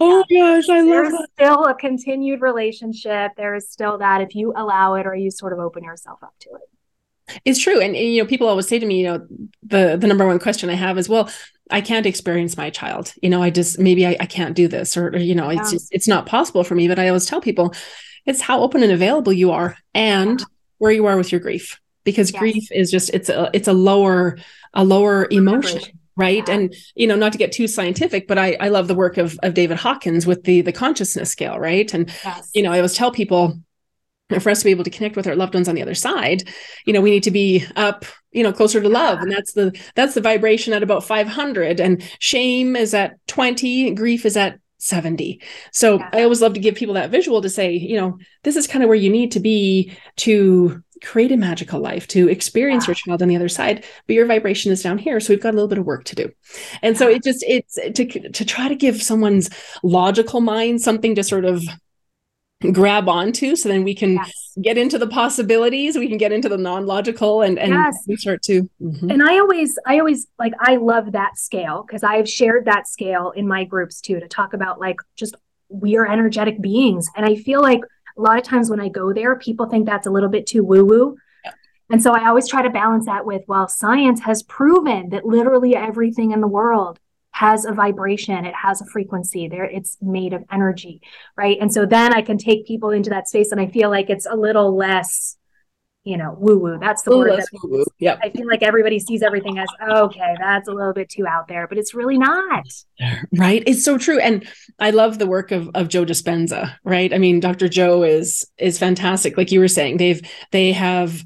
oh yeah. gosh, I love There's that. still a continued relationship. There is still that if you allow it or you sort of open yourself up to it. It's true. And you know, people always say to me, you know, the the number one question I have is, well, I can't experience my child. You know, I just maybe I, I can't do this or, or you know, it's just, it's not possible for me. But I always tell people it's how open and available you are and yeah. where you are with your grief. Because yes. grief is just it's a it's a lower a lower emotion right? And you know not to get too scientific but i i love the work of of david hawkins with the the consciousness scale right? And yes. you know i always tell people for us to be able to connect with our loved ones on the other side you know we need to be up you know closer to love. And that's the that's the vibration at about 500 and shame is at 20 grief is at 70 so yeah. i always love to give people that visual to say you know this is kind of where you need to be to create a magical life, to experience yeah. your child on the other side, but your vibration is down here. So we've got a little bit of work to do. And so it just it's to to try to give someone's logical mind something to sort of grab onto so then we can yes. get into the possibilities we can get into the non-logical and and yes. start to mm-hmm. and i always i always like i love that scale because i have shared that scale in my groups too to talk about like just we are energetic beings and i feel like a lot of times when I go there, people think that's a little bit too woo woo. And so I always try to balance that with, well, science has proven that literally everything in the world has a vibration, it has a frequency, there it's made of energy, right? And so then I can take people into that space and I feel like it's a little less you know, woo woo. That's the Ooh, word. That woo-woo. I feel like everybody sees everything as okay, that's a little bit too out there, but it's really not. Right. It's so true. And I love the work of of Joe Dispenza, right? I mean, Dr. Joe is is fantastic. Like you were saying, they've they have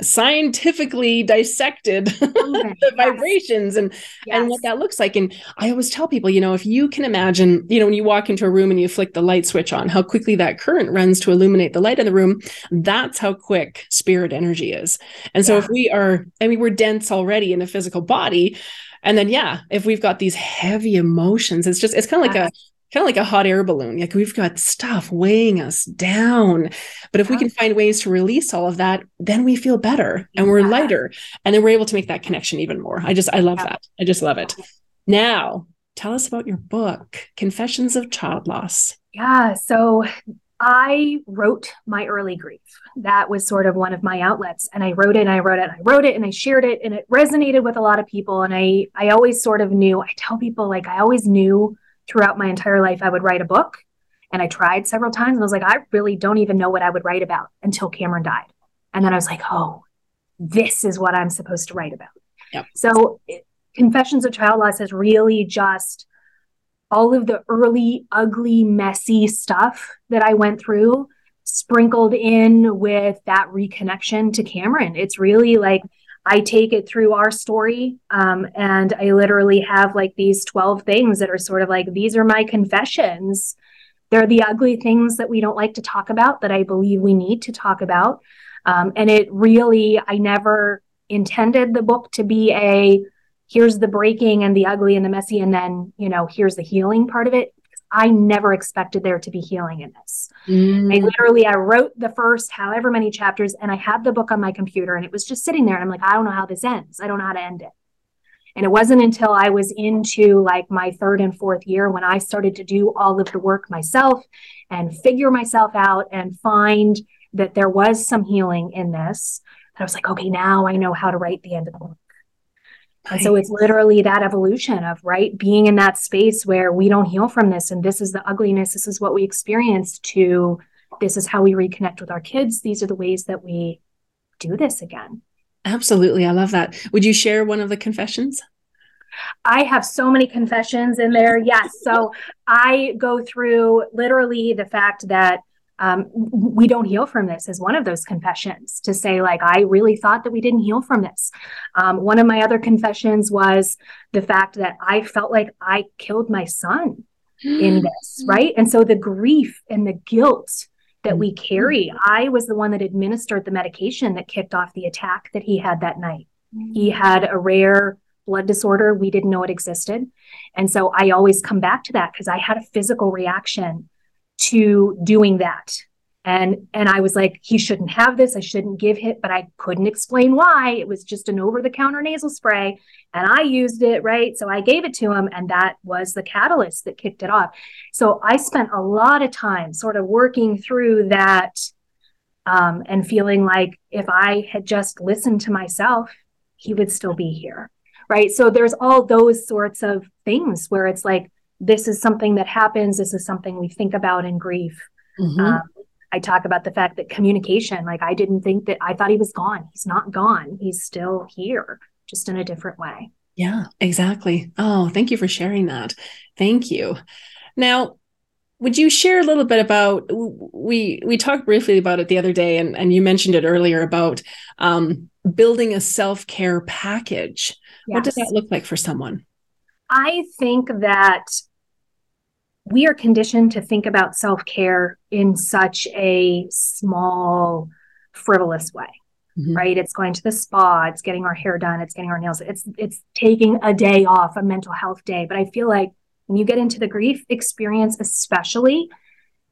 scientifically dissected the vibrations and yes. and what that looks like and i always tell people you know if you can imagine you know when you walk into a room and you flick the light switch on how quickly that current runs to illuminate the light in the room that's how quick spirit energy is and so yeah. if we are i mean we're dense already in a physical body and then yeah if we've got these heavy emotions it's just it's kind of like a kind of like a hot air balloon. Like we've got stuff weighing us down. But if we can find ways to release all of that, then we feel better and we're yeah. lighter. And then we're able to make that connection even more. I just, I love yeah. that. I just love it. Now, tell us about your book, Confessions of Child Loss. Yeah. So I wrote my early grief. That was sort of one of my outlets. And I wrote it and I wrote it and I wrote it and I shared it and it resonated with a lot of people. And I I always sort of knew, I tell people like I always knew throughout my entire life I would write a book. And I tried several times and I was like, I really don't even know what I would write about until Cameron died. And then I was like, oh, this is what I'm supposed to write about. Yep. So, Confessions of Child Loss is really just all of the early, ugly, messy stuff that I went through, sprinkled in with that reconnection to Cameron. It's really like I take it through our story. Um, and I literally have like these 12 things that are sort of like, these are my confessions. They're the ugly things that we don't like to talk about that I believe we need to talk about. Um, and it really, I never intended the book to be a here's the breaking and the ugly and the messy, and then, you know, here's the healing part of it. I never expected there to be healing in this. Mm. I literally I wrote the first however many chapters and I had the book on my computer and it was just sitting there and I'm like I don't know how this ends. I don't know how to end it. And it wasn't until I was into like my third and fourth year when I started to do all of the work myself and figure myself out and find that there was some healing in this. That I was like, okay, now I know how to write the end of the book. And so it's literally that evolution of right being in that space where we don't heal from this and this is the ugliness this is what we experience to this is how we reconnect with our kids. These are the ways that we do this again. Absolutely. I love that. Would you share one of the confessions? I have so many confessions in there. Yes. So I go through literally the fact that um, we don't heal from this is one of those confessions to say like i really thought that we didn't heal from this. Um, one of my other confessions was the fact that i felt like i killed my son in this right? And so the grief and the guilt that we carry i was the one that administered the medication that kicked off the attack that he had that night. He had a rare blood disorder. We didn't know it existed. And so i always come back to that because i had a physical reaction to doing that. And and i was like he shouldn't have this. I shouldn't give it but i couldn't explain why. It was just an over the counter nasal spray and i used it right? So i gave it to him and that was the catalyst that kicked it off. So i spent a lot of time sort of working through that um, and feeling like if i had just listened to myself he would still be here right? So there's all those sorts of things where it's like this is something that happens. This is something we think about in grief. Mm-hmm. Um, I talk about the fact that communication, like I didn't think that I thought he was gone. He's not gone. He's still here, just in a different way. Yeah, exactly. Oh, thank you for sharing that. Thank you. Now, would you share a little bit about we we talked briefly about it the other day and, and you mentioned it earlier about um, building a self-care package yes. what does that look like for someone i think that we are conditioned to think about self care in such a small, frivolous way. Mm-hmm. Right. It's going to the spa, it's getting our hair done, it's getting our nails, it's it's taking a day off, a mental health day. But I feel like when you get into the grief experience, especially,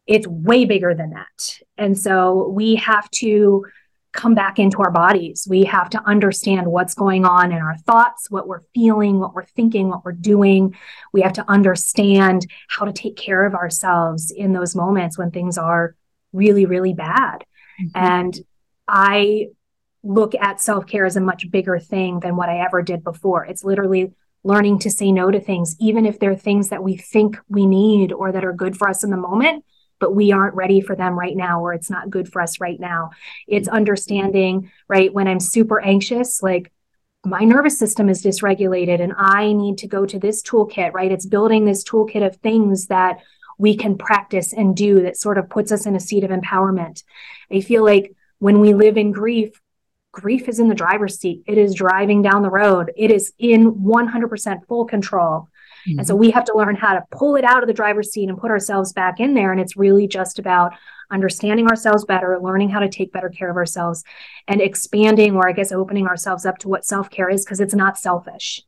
it's way bigger than that. And so we have to come back into our bodies. We have to understand what's going on in our thoughts, what we're feeling, what we're thinking, what we're doing. We have to understand how to take care of ourselves in those moments when things are really, really bad. Mm-hmm. And I look at self care as a much bigger thing than what I ever did before. It's literally learning to say no to things, even if they're things that we think we need or that are good for us in the moment but we aren't ready for them right now or it's not good for us right now it's understanding right when i'm super anxious like my nervous system is dysregulated and i need to go to this toolkit right it's building this toolkit of things that we can practice and do that sort of puts us in a seat of empowerment i feel like when we live in grief grief is in the driver's seat. It is driving down the road. It is in 100% full control. Mm-hmm. And so we have to learn how to pull it out of the driver's seat and put ourselves back in there. And it's really just about understanding ourselves better, learning how to take better care of ourselves, and expanding, or I guess opening ourselves up to what self care is, because it's not selfish.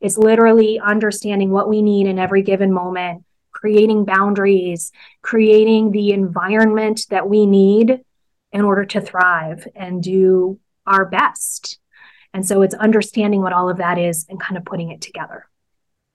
It's literally understanding what we need in every given moment, creating boundaries, creating the environment that we need in order to thrive and do our best. And so it's understanding what all of that is and kind of putting it together.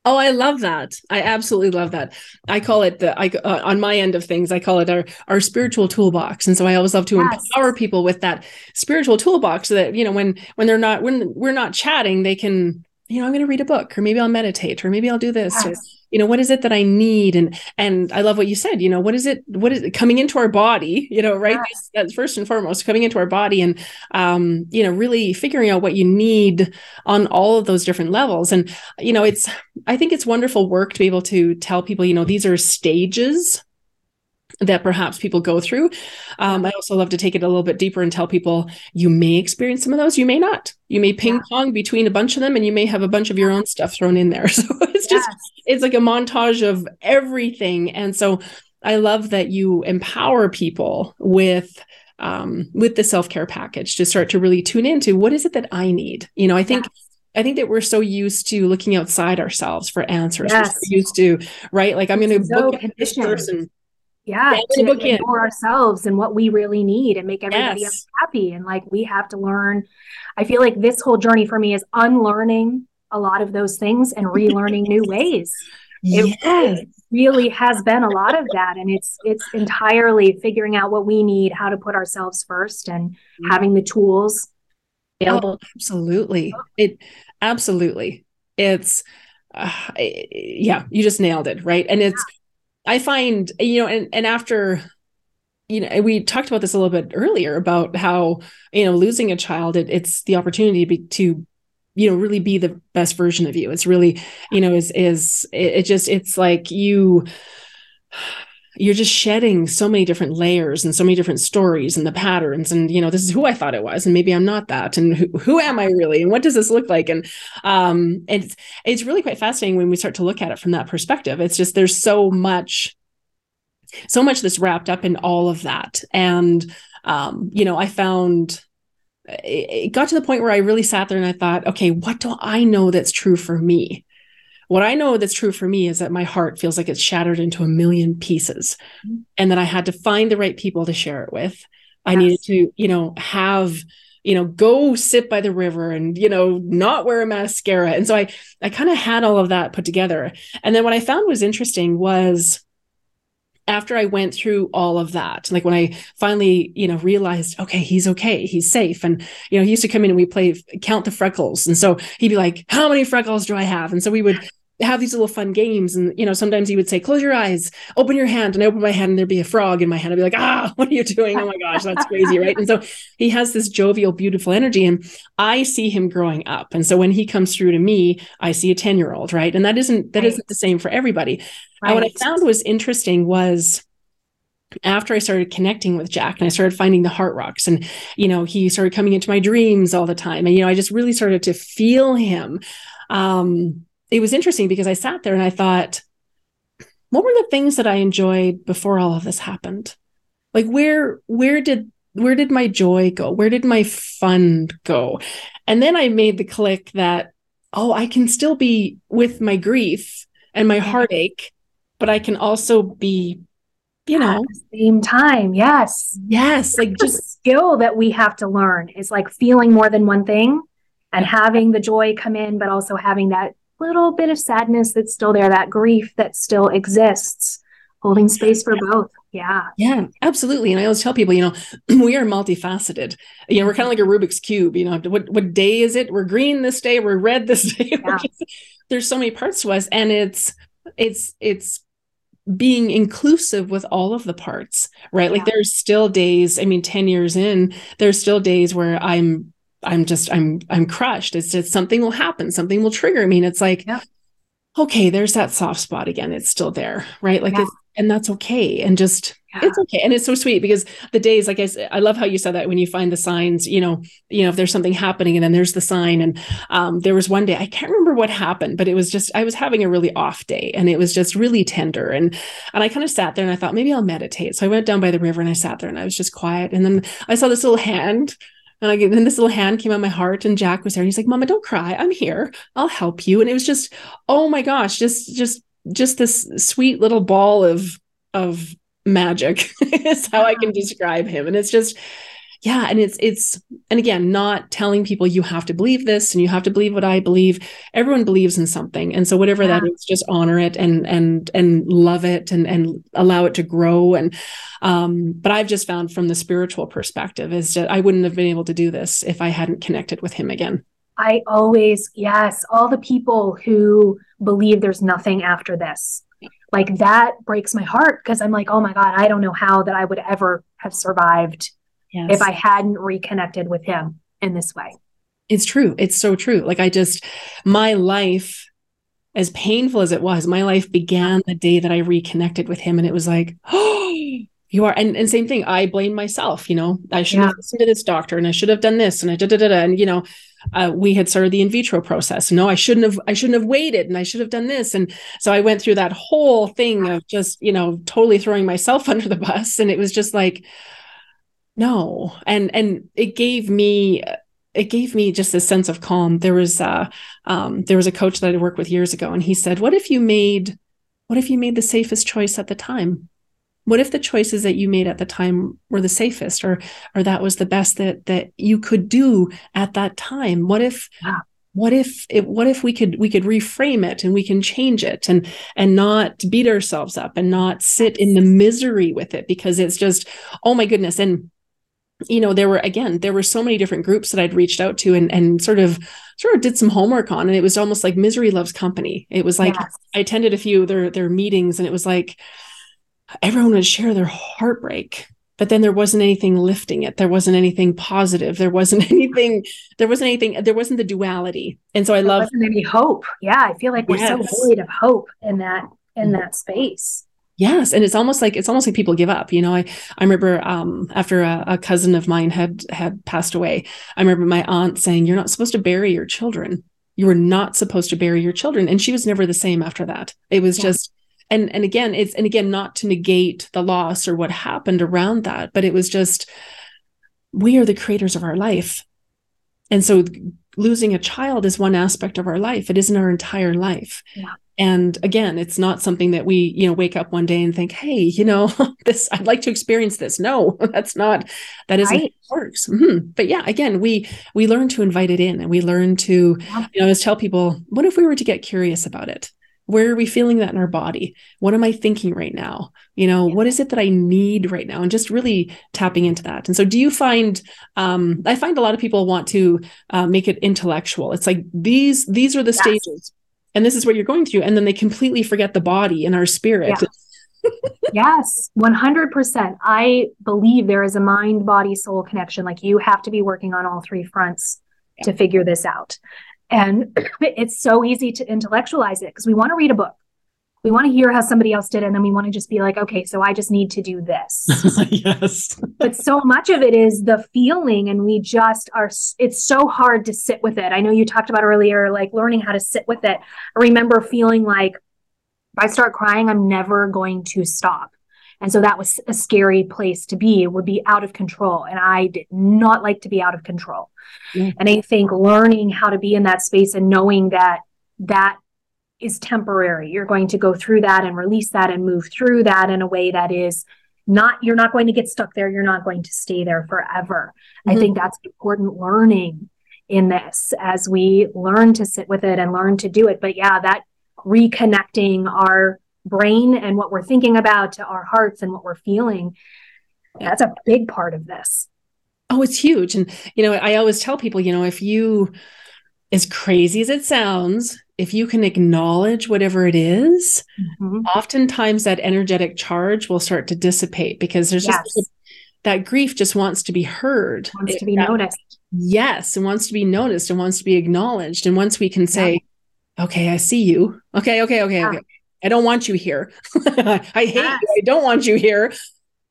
Oh, I love that. I absolutely love that. I call it the I uh, on my end of things. I call it our our spiritual toolbox, and so I always love to yes. empower people with that spiritual toolbox, so that you know when when they're not when we're not chatting, they can you know I'm going to read a book, or maybe I'll meditate, or maybe I'll do this, yes. or you know what is it that i need? And and i love what you said you know what is it what is it coming into our body you know right? Yeah. that's first and foremost coming into our body and um you know really figuring out what you need on all of those different levels. And you know it's i think it's wonderful work to be able to tell people you know these are stages that perhaps people go through. Um, I also love to take it a little bit deeper and tell people you may experience some of those, you may not. You may ping pong between a bunch of them, and you may have a bunch of your own stuff thrown in there. So it's yes. just it's like a montage of everything. And so I love that you empower people with um, with the self care package to start to really tune into what is it that I need. You know, I think. Yes. I think that we're so used to looking outside ourselves for answers. Yes. We're so used to, right? Like I'm going to so book this person yeah to know ourselves and what we really need and make everybody yes. else happy. And like we have to learn i feel like this whole journey for me is unlearning a lot of those things and relearning new ways. It yes. really has been a lot of that. And it's it's entirely figuring out what we need how to put ourselves first and mm-hmm. having the tools available. Oh, absolutely. It absolutely. It's uh, yeah you just nailed it right? And it's I find, you know, and, and after, you know, we talked about this a little bit earlier about how, you know, losing a child, it, it's the opportunity to, be, to, you know, really be the best version of you. It's really, you know, is, is it, it just, it's like you, you're just shedding so many different layers and so many different stories and the patterns and you know this is who i thought it was and maybe i'm not that and who, who am i really and what does this look like? And um it's it's really quite fascinating when we start to look at it from that perspective. It's just there's so much so much that's wrapped up in all of that. And um you know i found it got to the point where i really sat there and i thought okay what do i know that's true for me what I know that's true for me is that my heart feels like it's shattered into a million pieces mm-hmm. and that I had to find the right people to share it with. Yes. I needed to, you know, have you know go sit by the river and you know not wear a mascara and so i i kind of had all of that put together and then what i found was interesting was after i went through all of that like when i finally you know realized okay he's okay he's safe and you know he used to come in and we play count the freckles and so he'd be like how many freckles do i have and so we would have these little fun games. And, you know, sometimes he would say, close your eyes, open your hand. And I open my hand and there'd be a frog in my hand. I'd be like, ah, what are you doing? Oh my gosh, that's crazy. right. And so he has this jovial, beautiful energy. And I see him growing up. And so when he comes through to me, I see a 10 year old. Right. And that isn't, that not the same for everybody. Right. And what I found was interesting was, after I started connecting with Jack and I started finding the heart rocks and you know he started coming into my dreams all the time and you know I just really started to feel him um it was interesting because I sat there and I thought, what were the things that I enjoyed before all of this happened? Like where where did where did my joy go? Where did my fun go? And then I made the click that oh, I can still be with my grief and my heartache, but I can also be you know, at the same time. Yes. Yes. Like just skill that we have to learn is like feeling more than one thing and having the joy come in, but also having that little bit of sadness that's still there, that grief that still exists, holding space for both. Yeah. Yeah, absolutely. And I always tell people, you know, we are multifaceted. You know, we're kind of like a Rubik's Cube. You know, what, what day is it? We're green this day, we're red this day. Yeah. There's so many parts to us. And it's, it's, it's, being inclusive with all of the parts right yeah. like there's still days i mean 10 years in there's still days where i'm I'm just I'm I'm crushed. It's just something will happen, something will trigger me. And it's like, yeah. okay, there's that soft spot again. It's still there, right? Like yeah. it's and that's okay. And just it's okay and it's so sweet because the days like I, I love how you said that when you find the signs you know you know if there's something happening and then there's the sign and um, there was one day i can't remember what happened but it was just i was having a really off day and it was just really tender and and i kind of sat there and i thought maybe i'll meditate so i went down by the river and i sat there and i was just quiet and then i saw this little hand and I then this little hand came on my heart and Jack was there and he's like, Mama, don't cry. I'm here. I'll help you. And it was just, oh my gosh, just just just this sweet little ball of of magic is how I can describe him. And it's just, yeah. And it's, it's, and again, not telling people you have to believe this and you have to believe what I believe. Everyone believes in something. And so whatever yeah. that is, just honor it and, and, and love it and, and allow it to grow. And, um, but I've just found from the spiritual perspective is that I wouldn't have been able to do this if I hadn't connected with him again. I always, yes, all the people who believe there's nothing after this like that breaks my heart because I'm like, oh my God, I don't know how that I would ever have survived yes. if I hadn't reconnected with him in this way. It's true. It's so true. Like I just, my life, as painful as it was, my life began the day that I reconnected with him. And it was like, oh, you are. And, and same thing, I blame myself, you know, I should yeah. have listened to this doctor and I should have done this and I da da da. And, you know, uh, we had started the in vitro process. No, I shouldn't have. I shouldn't have waited, and I should have done this. And so I went through that whole thing of just you know totally throwing myself under the bus, and it was just like, no, and and it gave me it gave me just a sense of calm. There was uh, um, there was a coach that I worked with years ago, and he said, "What if you made, what if you made the safest choice at the time?" what if the choices that you made at the time were the safest or or that was the best that that you could do at that time what if what if it what if we could we could reframe it and we can change it and and not beat ourselves up and not sit in the misery with it because it's just oh my goodness and you know there were again there were so many different groups that i'd reached out to and and sort of sort of did some homework on and it was almost like misery loves company. It was like yes. i attended a few of their their meetings and it was like everyone would share their heartbreak but then there wasn't anything lifting it. There wasn't anything positive. There wasn't anything there wasn't anything there wasn't the duality. And so i there love wasn't any hope. Yeah i feel like we're yes. so void of hope in that in mm-hmm. that space yes and it's almost like it's almost like people give up you know i i remember um after a, a cousin of mine had had passed away i remember my aunt saying you're not supposed to bury your children. You were not supposed to bury your children. And she was never the same after that. It was yeah. just and and again it's and again not to negate the loss or what happened around that but it was just we are the creators of our life. And so losing a child is one aspect of our life. It isn't our entire life. Yeah. And again it's not something that we you know wake up one day and think hey you know this i'd like to experience this no that's not that isn't right. how it works mm-hmm. but yeah again we we learn to invite it in and we learn to yeah. you know always tell people what if we were to get curious about it where are we feeling that in our body what am i thinking right now you know yeah. what is it that i need right now and just really tapping into that and so do you find um, i find a lot of people want to uh, make it intellectual it's like these these are the yes. stages and this is what you're going through and then they completely forget the body and our spirit yeah. yes 100% i believe there is a mind body soul connection like you have to be working on all three fronts yeah. to figure this out and it's so easy to intellectualize it because we want to read a book. We want to hear how somebody else did it. And then we want to just be like, okay, so I just need to do this. yes. but so much of it is the feeling. And we just are, it's so hard to sit with it. I know you talked about earlier, like learning how to sit with it. I remember feeling like if I start crying, I'm never going to stop. And so that was a scary place to be. It would be out of control. And I did not like to be out of control. Mm-hmm. And I think learning how to be in that space and knowing that that is temporary, you're going to go through that and release that and move through that in a way that is not, you're not going to get stuck there. You're not going to stay there forever. Mm-hmm. I think that's important learning in this as we learn to sit with it and learn to do it. But yeah, that reconnecting our brain and what we're thinking about to our hearts and what we're feeling. That's a big part of this. Oh, it's huge. And, you know, I always tell people, you know, if you, as crazy as it sounds, if you can acknowledge whatever it is, mm-hmm. oftentimes that energetic charge will start to dissipate because there's yes. just that grief just wants to be heard. Wants it, to be that, noticed. Yes, and wants to be noticed and wants to be acknowledged. And once we can say, yeah. okay, I see you. Okay, okay, okay, yeah. okay. I don't want you here. I hate yes. you. I don't want you here.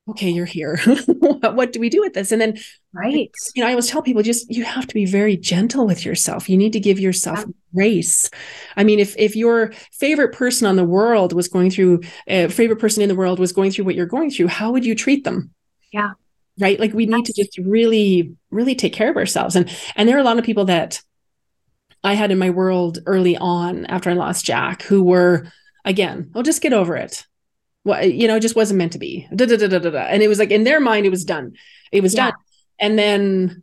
Okay, you're here. what do we do with this? And then, right. You know, I always tell people just you have to be very gentle with yourself. You need to give yourself yeah. grace. I mean, if if your favorite person on the world was going through, uh, favorite person in the world was going through what you're going through, how would you treat them? Yeah. Right. Like we need to just really, really take care of ourselves. And and there are a lot of people that I had in my world early on after I lost Jack who were again, I'll just get over it well, you know, it just wasn't meant to be. Da, da, da, and it was like in their mind, it was done. It was yeah. done. And then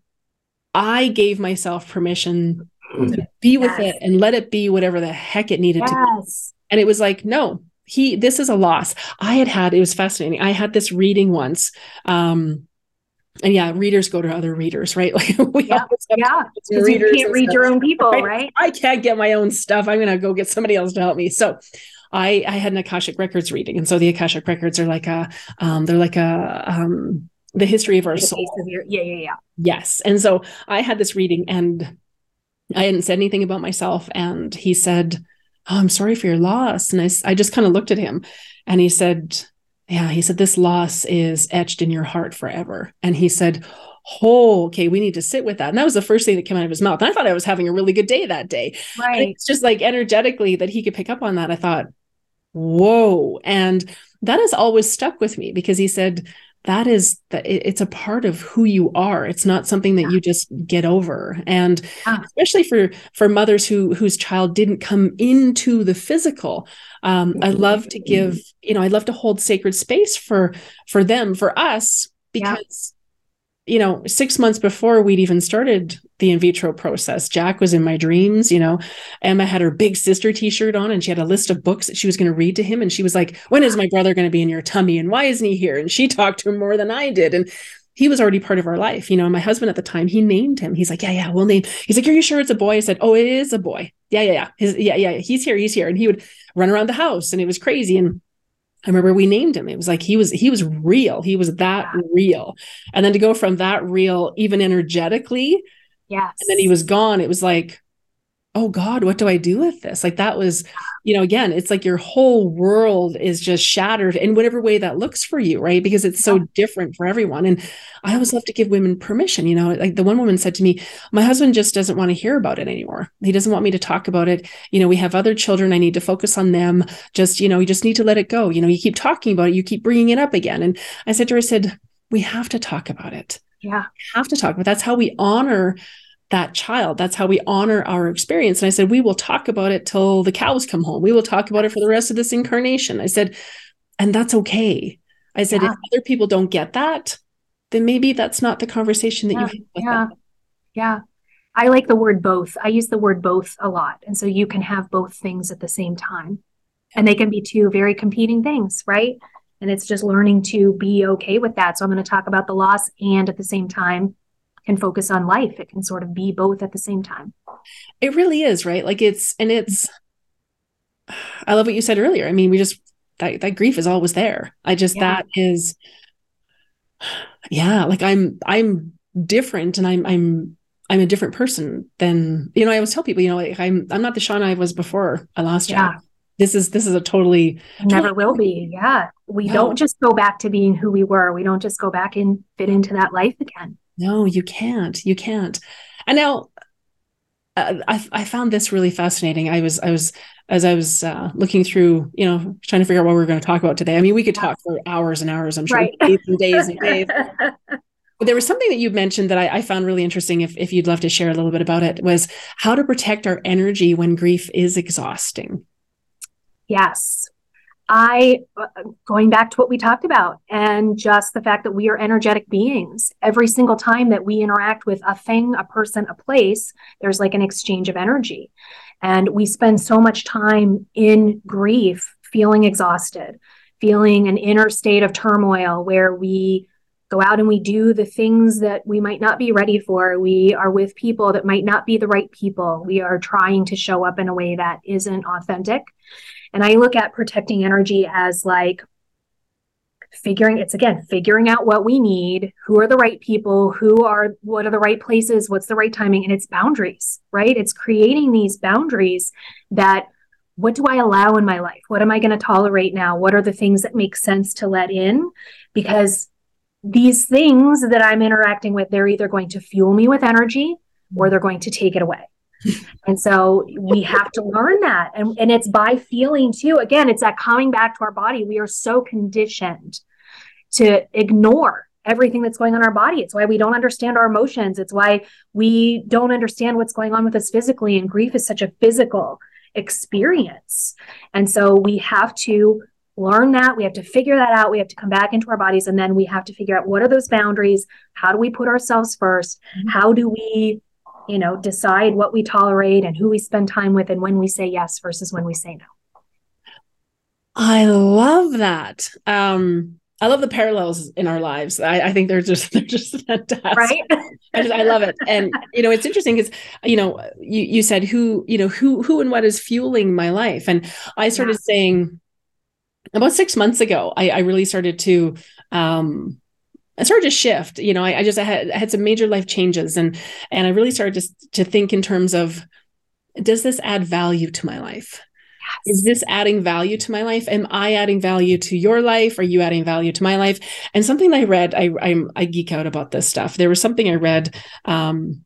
I gave myself permission to be with yes. it and let it be whatever the heck it needed yes. to be. And it was like, no, he, this is a loss. I had had, it was fascinating. I had this reading once. Um, and yeah, readers go to other readers, right? Like we yeah, yeah. you can't read stuff, your own people, right? right? I can't get my own stuff. I'm gonna go get somebody else to help me. So I, I had an Akashic Records reading. And so the Akashic Records are like a, um, they're like a, um, the history of our soul. Of your, yeah, yeah, yeah. Yes. And so I had this reading and I hadn't said anything about myself. And he said, Oh, I'm sorry for your loss. And I, I just kind of looked at him and he said, Yeah, he said, This loss is etched in your heart forever. And he said, Oh, okay, we need to sit with that. And that was the first thing that came out of his mouth. And I thought I was having a really good day that day. Right. it's just like energetically that he could pick up on that. I thought, whoa. And that has always stuck with me because he said, that is that it's a part of who you are. It's not something that you just get over. And especially for for mothers who whose child didn't come into the physical um, i love to give you know i love to hold sacred space for for them for us because you know, six months before we'd even started the in vitro process, Jack was in my dreams. You know, Emma had her big sister t shirt on and she had a list of books that she was going to read to him. And she was like, When is my brother going to be in your tummy? And why isn't he here? And she talked to him more than I did. And he was already part of our life. You know, my husband at the time, he named him. He's like, Yeah, yeah, we'll name. He's like, Are you sure it's a boy? I said, Oh, it is a boy. Yeah, yeah, yeah. His, yeah, yeah. He's here. He's here. And he would run around the house and it was crazy. And I remember we named him. It was like he was he was real. He was that real. And then to go from that real even energetically, yes. And then he was gone. It was like, oh God, what do I do with this? Like that was you know, again, it's like your whole world is just shattered in whatever way that looks for you, right? Because it's so different for everyone. And I always mm-hmm. love to give women permission. You know, like the one woman said to me, My husband just doesn't want to hear about it anymore. He doesn't want me to talk about it. You know, we have other children. I need to focus on them. Just, you know, you just need to let it go. You know, you keep talking about it, you keep bringing it up again. And I said to her, I said, We have to talk about it. Yeah. Have to talk about that's how we honor that child. That's how we honor our experience. And I said, we will talk about it till the cows come home. We will talk about it for the rest of this incarnation. I said, and that's okay. I said, yeah. if other people don't get that, then maybe that's not the conversation that yeah. you have. yeah. Them. Yeah. I like the word both. I use the word both a lot. And so you can have both things at the same time. And they can be two very competing things, right? And it's just learning to be okay with that. So I'm going to talk about the loss and at the same time can focus on life. It can sort of be both at the same time. It really is, right? Like it's, and it's, I love what you said earlier. I mean, we just, that, that grief is always there. I just, yeah. that is, yeah, like I'm, I'm different and I'm, I'm, I'm a different person than, you know, I always tell people, you know, like I'm, I'm not the Shauna I was before I lost you. yeah. This is, this is a totally, never totally, will be. Yeah. We no. don't just go back to being who we were. We don't just go back and fit into that life again. No, you can't. You can't. And now uh, I, I found this really fascinating. I was, I was, as I was uh, looking through, you know, trying to figure out what we are going to talk about today. I mean, we could talk for hours and hours, I'm sure, right. days and days and days. but there was something that you mentioned that I, I, found really interesting. If, if you'd love to share a little bit about it, was how to protect our energy when grief is exhausting. Yes. I, going back to what we talked about, and just the fact that we are energetic beings. Every single time that we interact with a thing, a person, a place, there's like an exchange of energy. And we spend so much time in grief, feeling exhausted, feeling an inner state of turmoil where we go out and we do the things that we might not be ready for. We are with people that might not be the right people. We are trying to show up in a way that isn't authentic. And I look at protecting energy as like figuring it's again figuring out what we need who are the right people who are what are the right places what's the right timing and it's boundaries right? It's creating these boundaries that what do i allow in my life? What am i going to tolerate now? What are the things that make sense to let in? Because these things that I'm interacting with, they're either going to fuel me with energy or they're going to take it away. And so we have to learn that. And, and it's by feeling too. Again, it's that coming back to our body. We are so conditioned to ignore everything that's going on in our body. It's why we don't understand our emotions. It's why we don't understand what's going on with us physically. And grief is such a physical experience. And so we have to learn that. We have to figure that out. We have to come back into our bodies. And then we have to figure out what are those boundaries? How do we put ourselves 1st mm-hmm. How do we, you know, decide what we tolerate and who we spend time with and when we say yes versus when we say no? I love that. Um, I love the parallels in our lives. I, I think they're just they're just fantastic. Right. I just I love it. And you know, it's interesting because you know, you you said who, you know, who who and what is fueling my life. And I started yeah. saying about six months ago, I, I really started to um I started to shift. You know, I, I just I had I had some major life changes and and I really started to to think in terms of does this add value to my life? Yes. Is this adding value to my life? Am I adding value to your life? Are you adding value to my life? And something I read, I I'm, I geek out about this stuff. There was something I read um,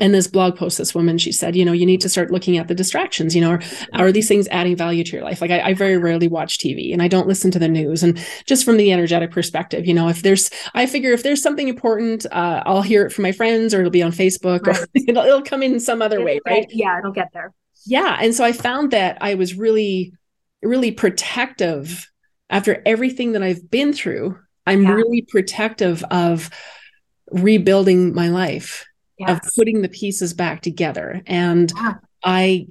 in this blog post this woman she said you know you need to start looking at the distractions you know are, are these things adding value to your life? Like I, I, very rarely watch tv and i don't listen to the news. And just from the energetic perspective you know if there's i figure if there's something important uh, i'll hear it from my friends or it'll be on facebook right. or it'll, it'll, come in some other way right? yeah it'll get there. Yeah. And so i found that i was really really protective after everything that i've been through. I'm yeah. really protective of rebuilding my life yes. of putting the pieces back together. And yeah. I,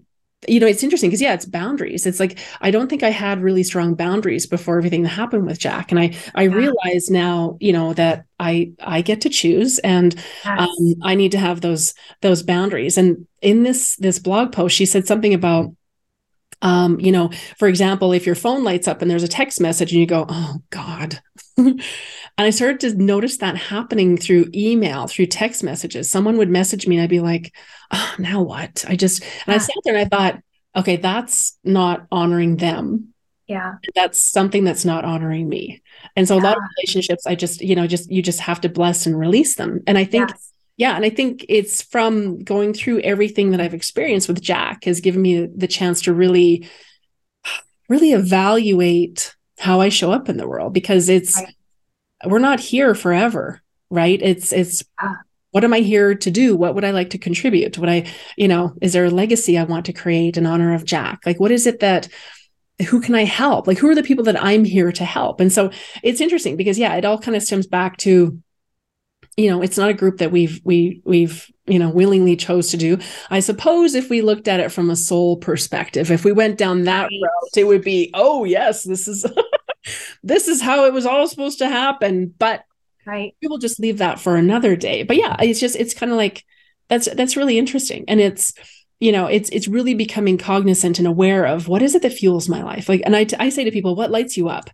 you know, it's interesting because yeah, it's boundaries. It's like I don't think I had really strong boundaries before everything that happened with Jack, and I I yeah. realize now, you know, that I I get to choose, and yes. um, I need to have those those boundaries. And in this this blog post, she said something about um, you know, for example, if your phone lights up and there's a text message and you go, oh God. and I started to notice that happening through email, through text messages. Someone would message me and I'd be like, oh, now what? I just, and I sat there and I thought, okay, that's not honoring them. Yeah. That's something that's not honoring me. And so yeah. a lot of relationships, I just, you know, just, you just have to bless and release them. And I think, yes yeah and i think it's from going through everything that i've experienced with jack has given me the chance to really really evaluate how i show up in the world because it's we're not here forever right? It's it's what am i here to do? What would i like to contribute? What i you know is there a legacy i want to create in honor of jack? Like what is it that who can i help? Like who are the people that i'm here to help? And so it's interesting because yeah it all kind of stems back to you know it's not a group that we've we we've you know willingly chose to do. I suppose if we looked at it from a soul perspective if we went down that route it would be oh yes this is this is how it was all supposed to happen. But right. people just leave that for another day. But yeah it's just it's kind of like that's that's really interesting. And it's you know it's it's really becoming cognizant and aware of what is it that fuels my life? Like and I, I say to people what lights you up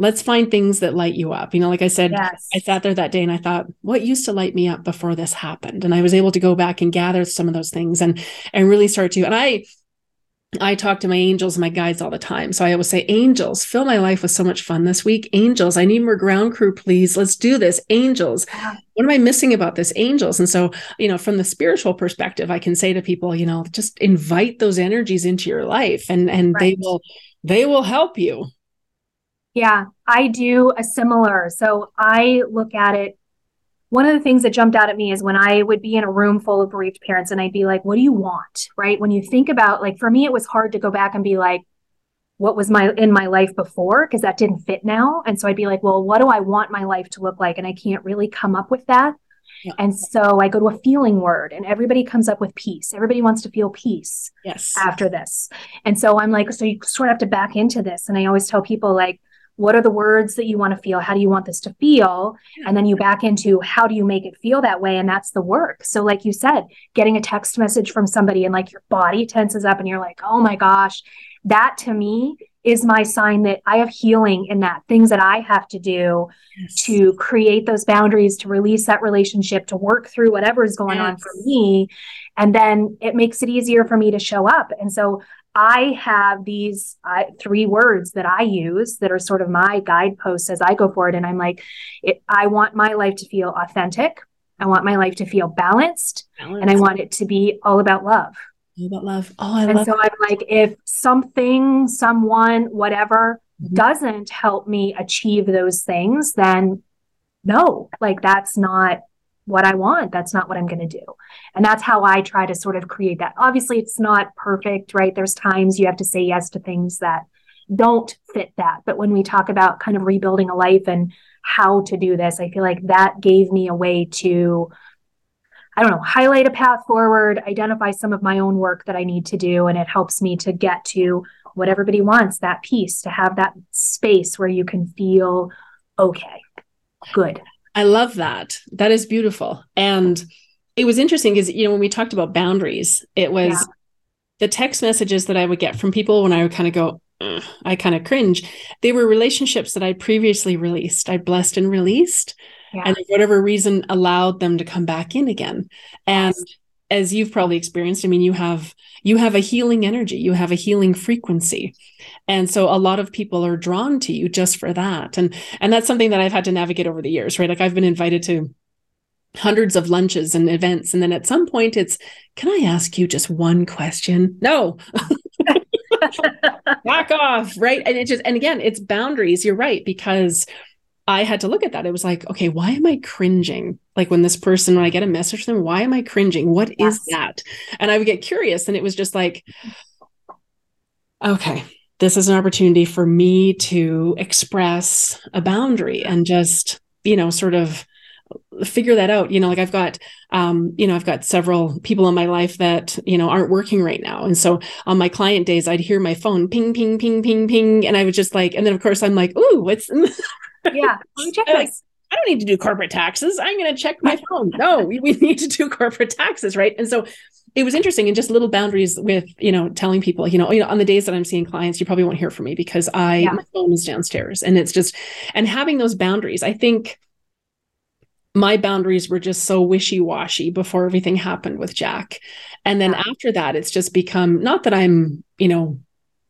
let's find things that light you up. You know, like I said, yes. I sat there that day and I thought, what used to light me up before this happened? And I was able to go back and gather some of those things and and really start to. And I I talk to my angels and my guides all the time. So I always say, Angels, fill my life with so much fun this week. Angels, I need more ground crew, please. Let's do this. Angels, what am I missing about this? Angels. And so, you know, from the spiritual perspective, I can say to people, you know, just invite those energies into your life and and right. they will they will help you. Yeah, I do a similar. So I look at it. One of the things that jumped out at me is when I would be in a room full of bereaved parents and I'd be like, what do you want? Right. When you think about, like, for me, it was hard to go back and be like, what was my in my life before because that didn't fit now and so i'd be like well what do i want my life to look like and i can't really come up with that yeah. and so i go to a feeling word and everybody comes up with peace everybody wants to feel peace yes after this and so i'm like so you sort of have to back into this and i always tell people like what are the words that you want to feel how do you want this to feel and then you back into how do you make it feel that way and that's the work so like you said getting a text message from somebody and like your body tenses up and you're like oh my gosh that to me is my sign that I have healing in that things that I have to do yes. to create those boundaries, to release that relationship, to work through whatever is going yes. on for me. And then it makes it easier for me to show up. And so I have these uh, three words that I use that are sort of my guideposts as I go forward. And I'm like, it, I want my life to feel authentic. I want my life to feel balanced, balanced. and I want it to be all about love. All about love. Oh, I and love so I'm like, if something, someone, whatever mm-hmm. doesn't help me achieve those things, then no, like that's not what I want. That's not what I'm going to do. And that's how I try to sort of create that. Obviously, it's not perfect, right? There's times you have to say yes to things that don't fit that. But when we talk about kind of rebuilding a life and how to do this, I feel like that gave me a way to, I don't know, highlight a path forward, identify some of my own work that I need to do. And it helps me to get to what everybody wants that peace, to have that space where you can feel okay, good. I love that. That is beautiful. And it was interesting because, you know, when we talked about boundaries, it was yeah. the text messages that I would get from people when I would kind of go, I kind of cringe. They were relationships that I previously released. I blessed and released, yeah. and for whatever reason, allowed them to come back in again. And yes. As you've probably experienced, I mean, you have you have a healing energy, you have a healing frequency, and so a lot of people are drawn to you just for that. And and that's something that I've had to navigate over the years, right? Like I've been invited to hundreds of lunches and events. And then at some point it's can i ask you just one question? No. Back off right? And it just and again it's boundaries. You're right because i had to look at that. It was like okay why am i cringing? Like when this person when i get a message from them why am i cringing? What yes. is that? And i would get curious and it was just like okay this is an opportunity for me to express a boundary and just you know sort of figure that out. You know like i've got um you know i've got several people in my life that you know aren't working right now. And so on my client days i'd hear my phone ping ping ping ping ping and i was just like and then of course i'm like ooh what's yeah let me check this I don't need to do corporate taxes. I'm going to check my phone. No, we, we need to do corporate taxes, right? And so it was interesting and just little boundaries with you know telling people you know you know on the days that i'm seeing clients you probably won't hear from me because i yeah. my phone is downstairs and it's just and having those boundaries i think my boundaries were just so wishy-washy before everything happened with Jack. And then after that, it's just become not that I'm, you know,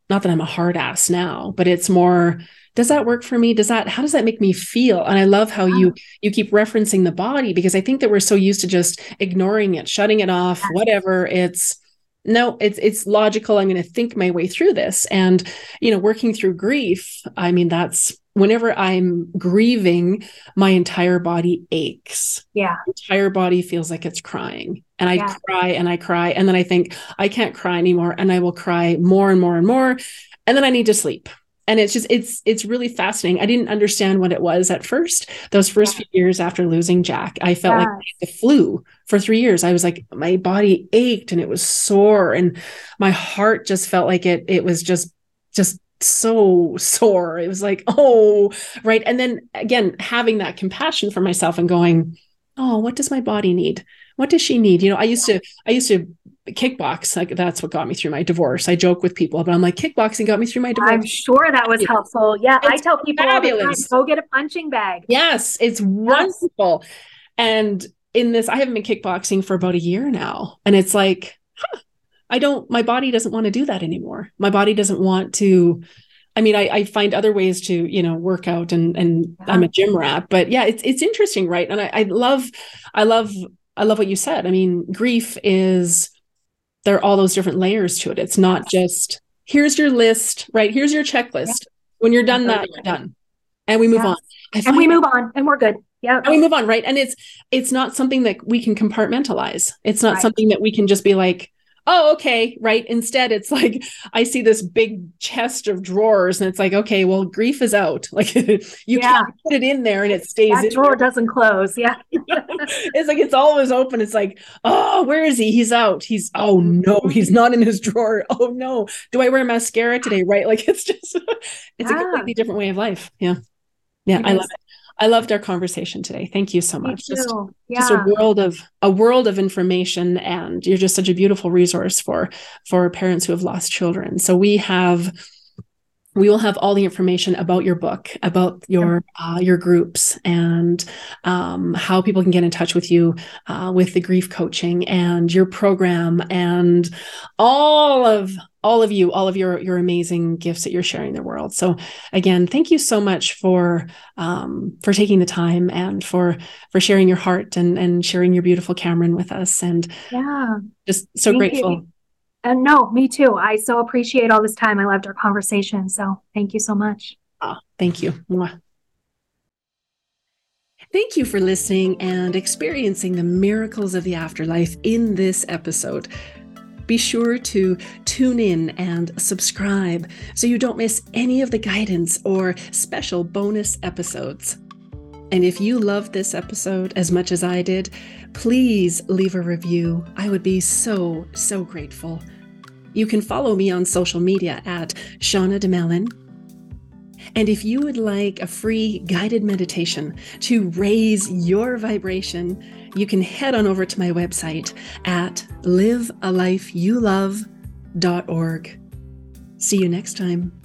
not that I'm a hard ass now, but it's more, does that work for me? Does that, how does that make me feel? And I love how you ah. you keep referencing the body because I think that we're so used to just ignoring it, shutting it off, whatever. It's no it's it's logical. I'm going to think my way through this. And you know working through grief i mean that's whenever i'm grieving my entire body aches. Yeah. Entire body feels like it's crying. And i yeah. cry and i cry. And then i think i can't cry anymore. And i will cry more and more and more. And then i need to sleep and it's just it's it's really fascinating. I didn't understand what it was at first. Those first yeah. few years after losing jack i felt yes. like the flu for three years. I was like my body ached and it was sore and my heart just felt like it it was just just so sore. It was like oh right. And then again having that compassion for myself and going oh what does my body need? What does she need? You know i used to i used to kickbox like that's what got me through my divorce i joke with people but i'm like kickboxing got me through my divorce i'm sure that was helpful yeah it's i tell people fabulous. Time, go get a punching bag yes it's wonderful and in this i haven't been kickboxing for about a year now and it's like huh, i don't my body doesn't want to do that anymore my body doesn't want to I mean, I, I, find other ways to, you know, work out and and yeah. I'm a gym rat, but yeah, it's it's interesting, right? And I, I love, I love I love what you said. I mean, grief is there are all those different layers to it. It's not just here's your list, right? Here's your checklist. Yeah. When you're done that, you're done. And we move yeah. on. And we move on and we're good. Yeah. And we move on, right? And it's it's not something that we can compartmentalize. It's not right. something that we can just be like, oh, okay, right. Instead, it's like I see this big chest of drawers, and it's like, okay, well, grief is out. Like you yeah. can't put it in there and it stays. That drawer there. doesn't close. Yeah, it's like it's always open. It's like, oh, where is he? He's out. He's oh no, mm-hmm. he's not in his drawer. Oh no, do I wear mascara today? Right? Like it's just it's yeah. a completely different way of life. Yeah, yeah, I love it. I loved our conversation today. Thank you so much. Just, yeah. just, a world of a world of information, and you're just such a beautiful resource for for parents who have lost children. So we have we will have all the information about your book, about your uh, your groups, and um, how people can get in touch with you uh, with the grief coaching and your program and all of all of you, all of your your amazing gifts that you're sharing the world. So again, thank you so much for um, for taking the time and for for sharing your heart and and sharing your beautiful Cameron with us. And yeah, just so thank grateful. You. And no, me too. I so appreciate all this time. I loved our conversation. So thank you so much. Oh, thank you. Mwah. Thank you for listening and experiencing the miracles of the afterlife in this episode. Be sure to tune in and subscribe so you don't miss any of the guidance or special bonus episodes. And if you loved this episode as much as I did, please leave a review. I would be so, so grateful. You can follow me on social media at Shauna Domalain. And if you would like a free guided meditation to raise your vibration, you can head on over to my website at livealifeyoulove.org. See you next time.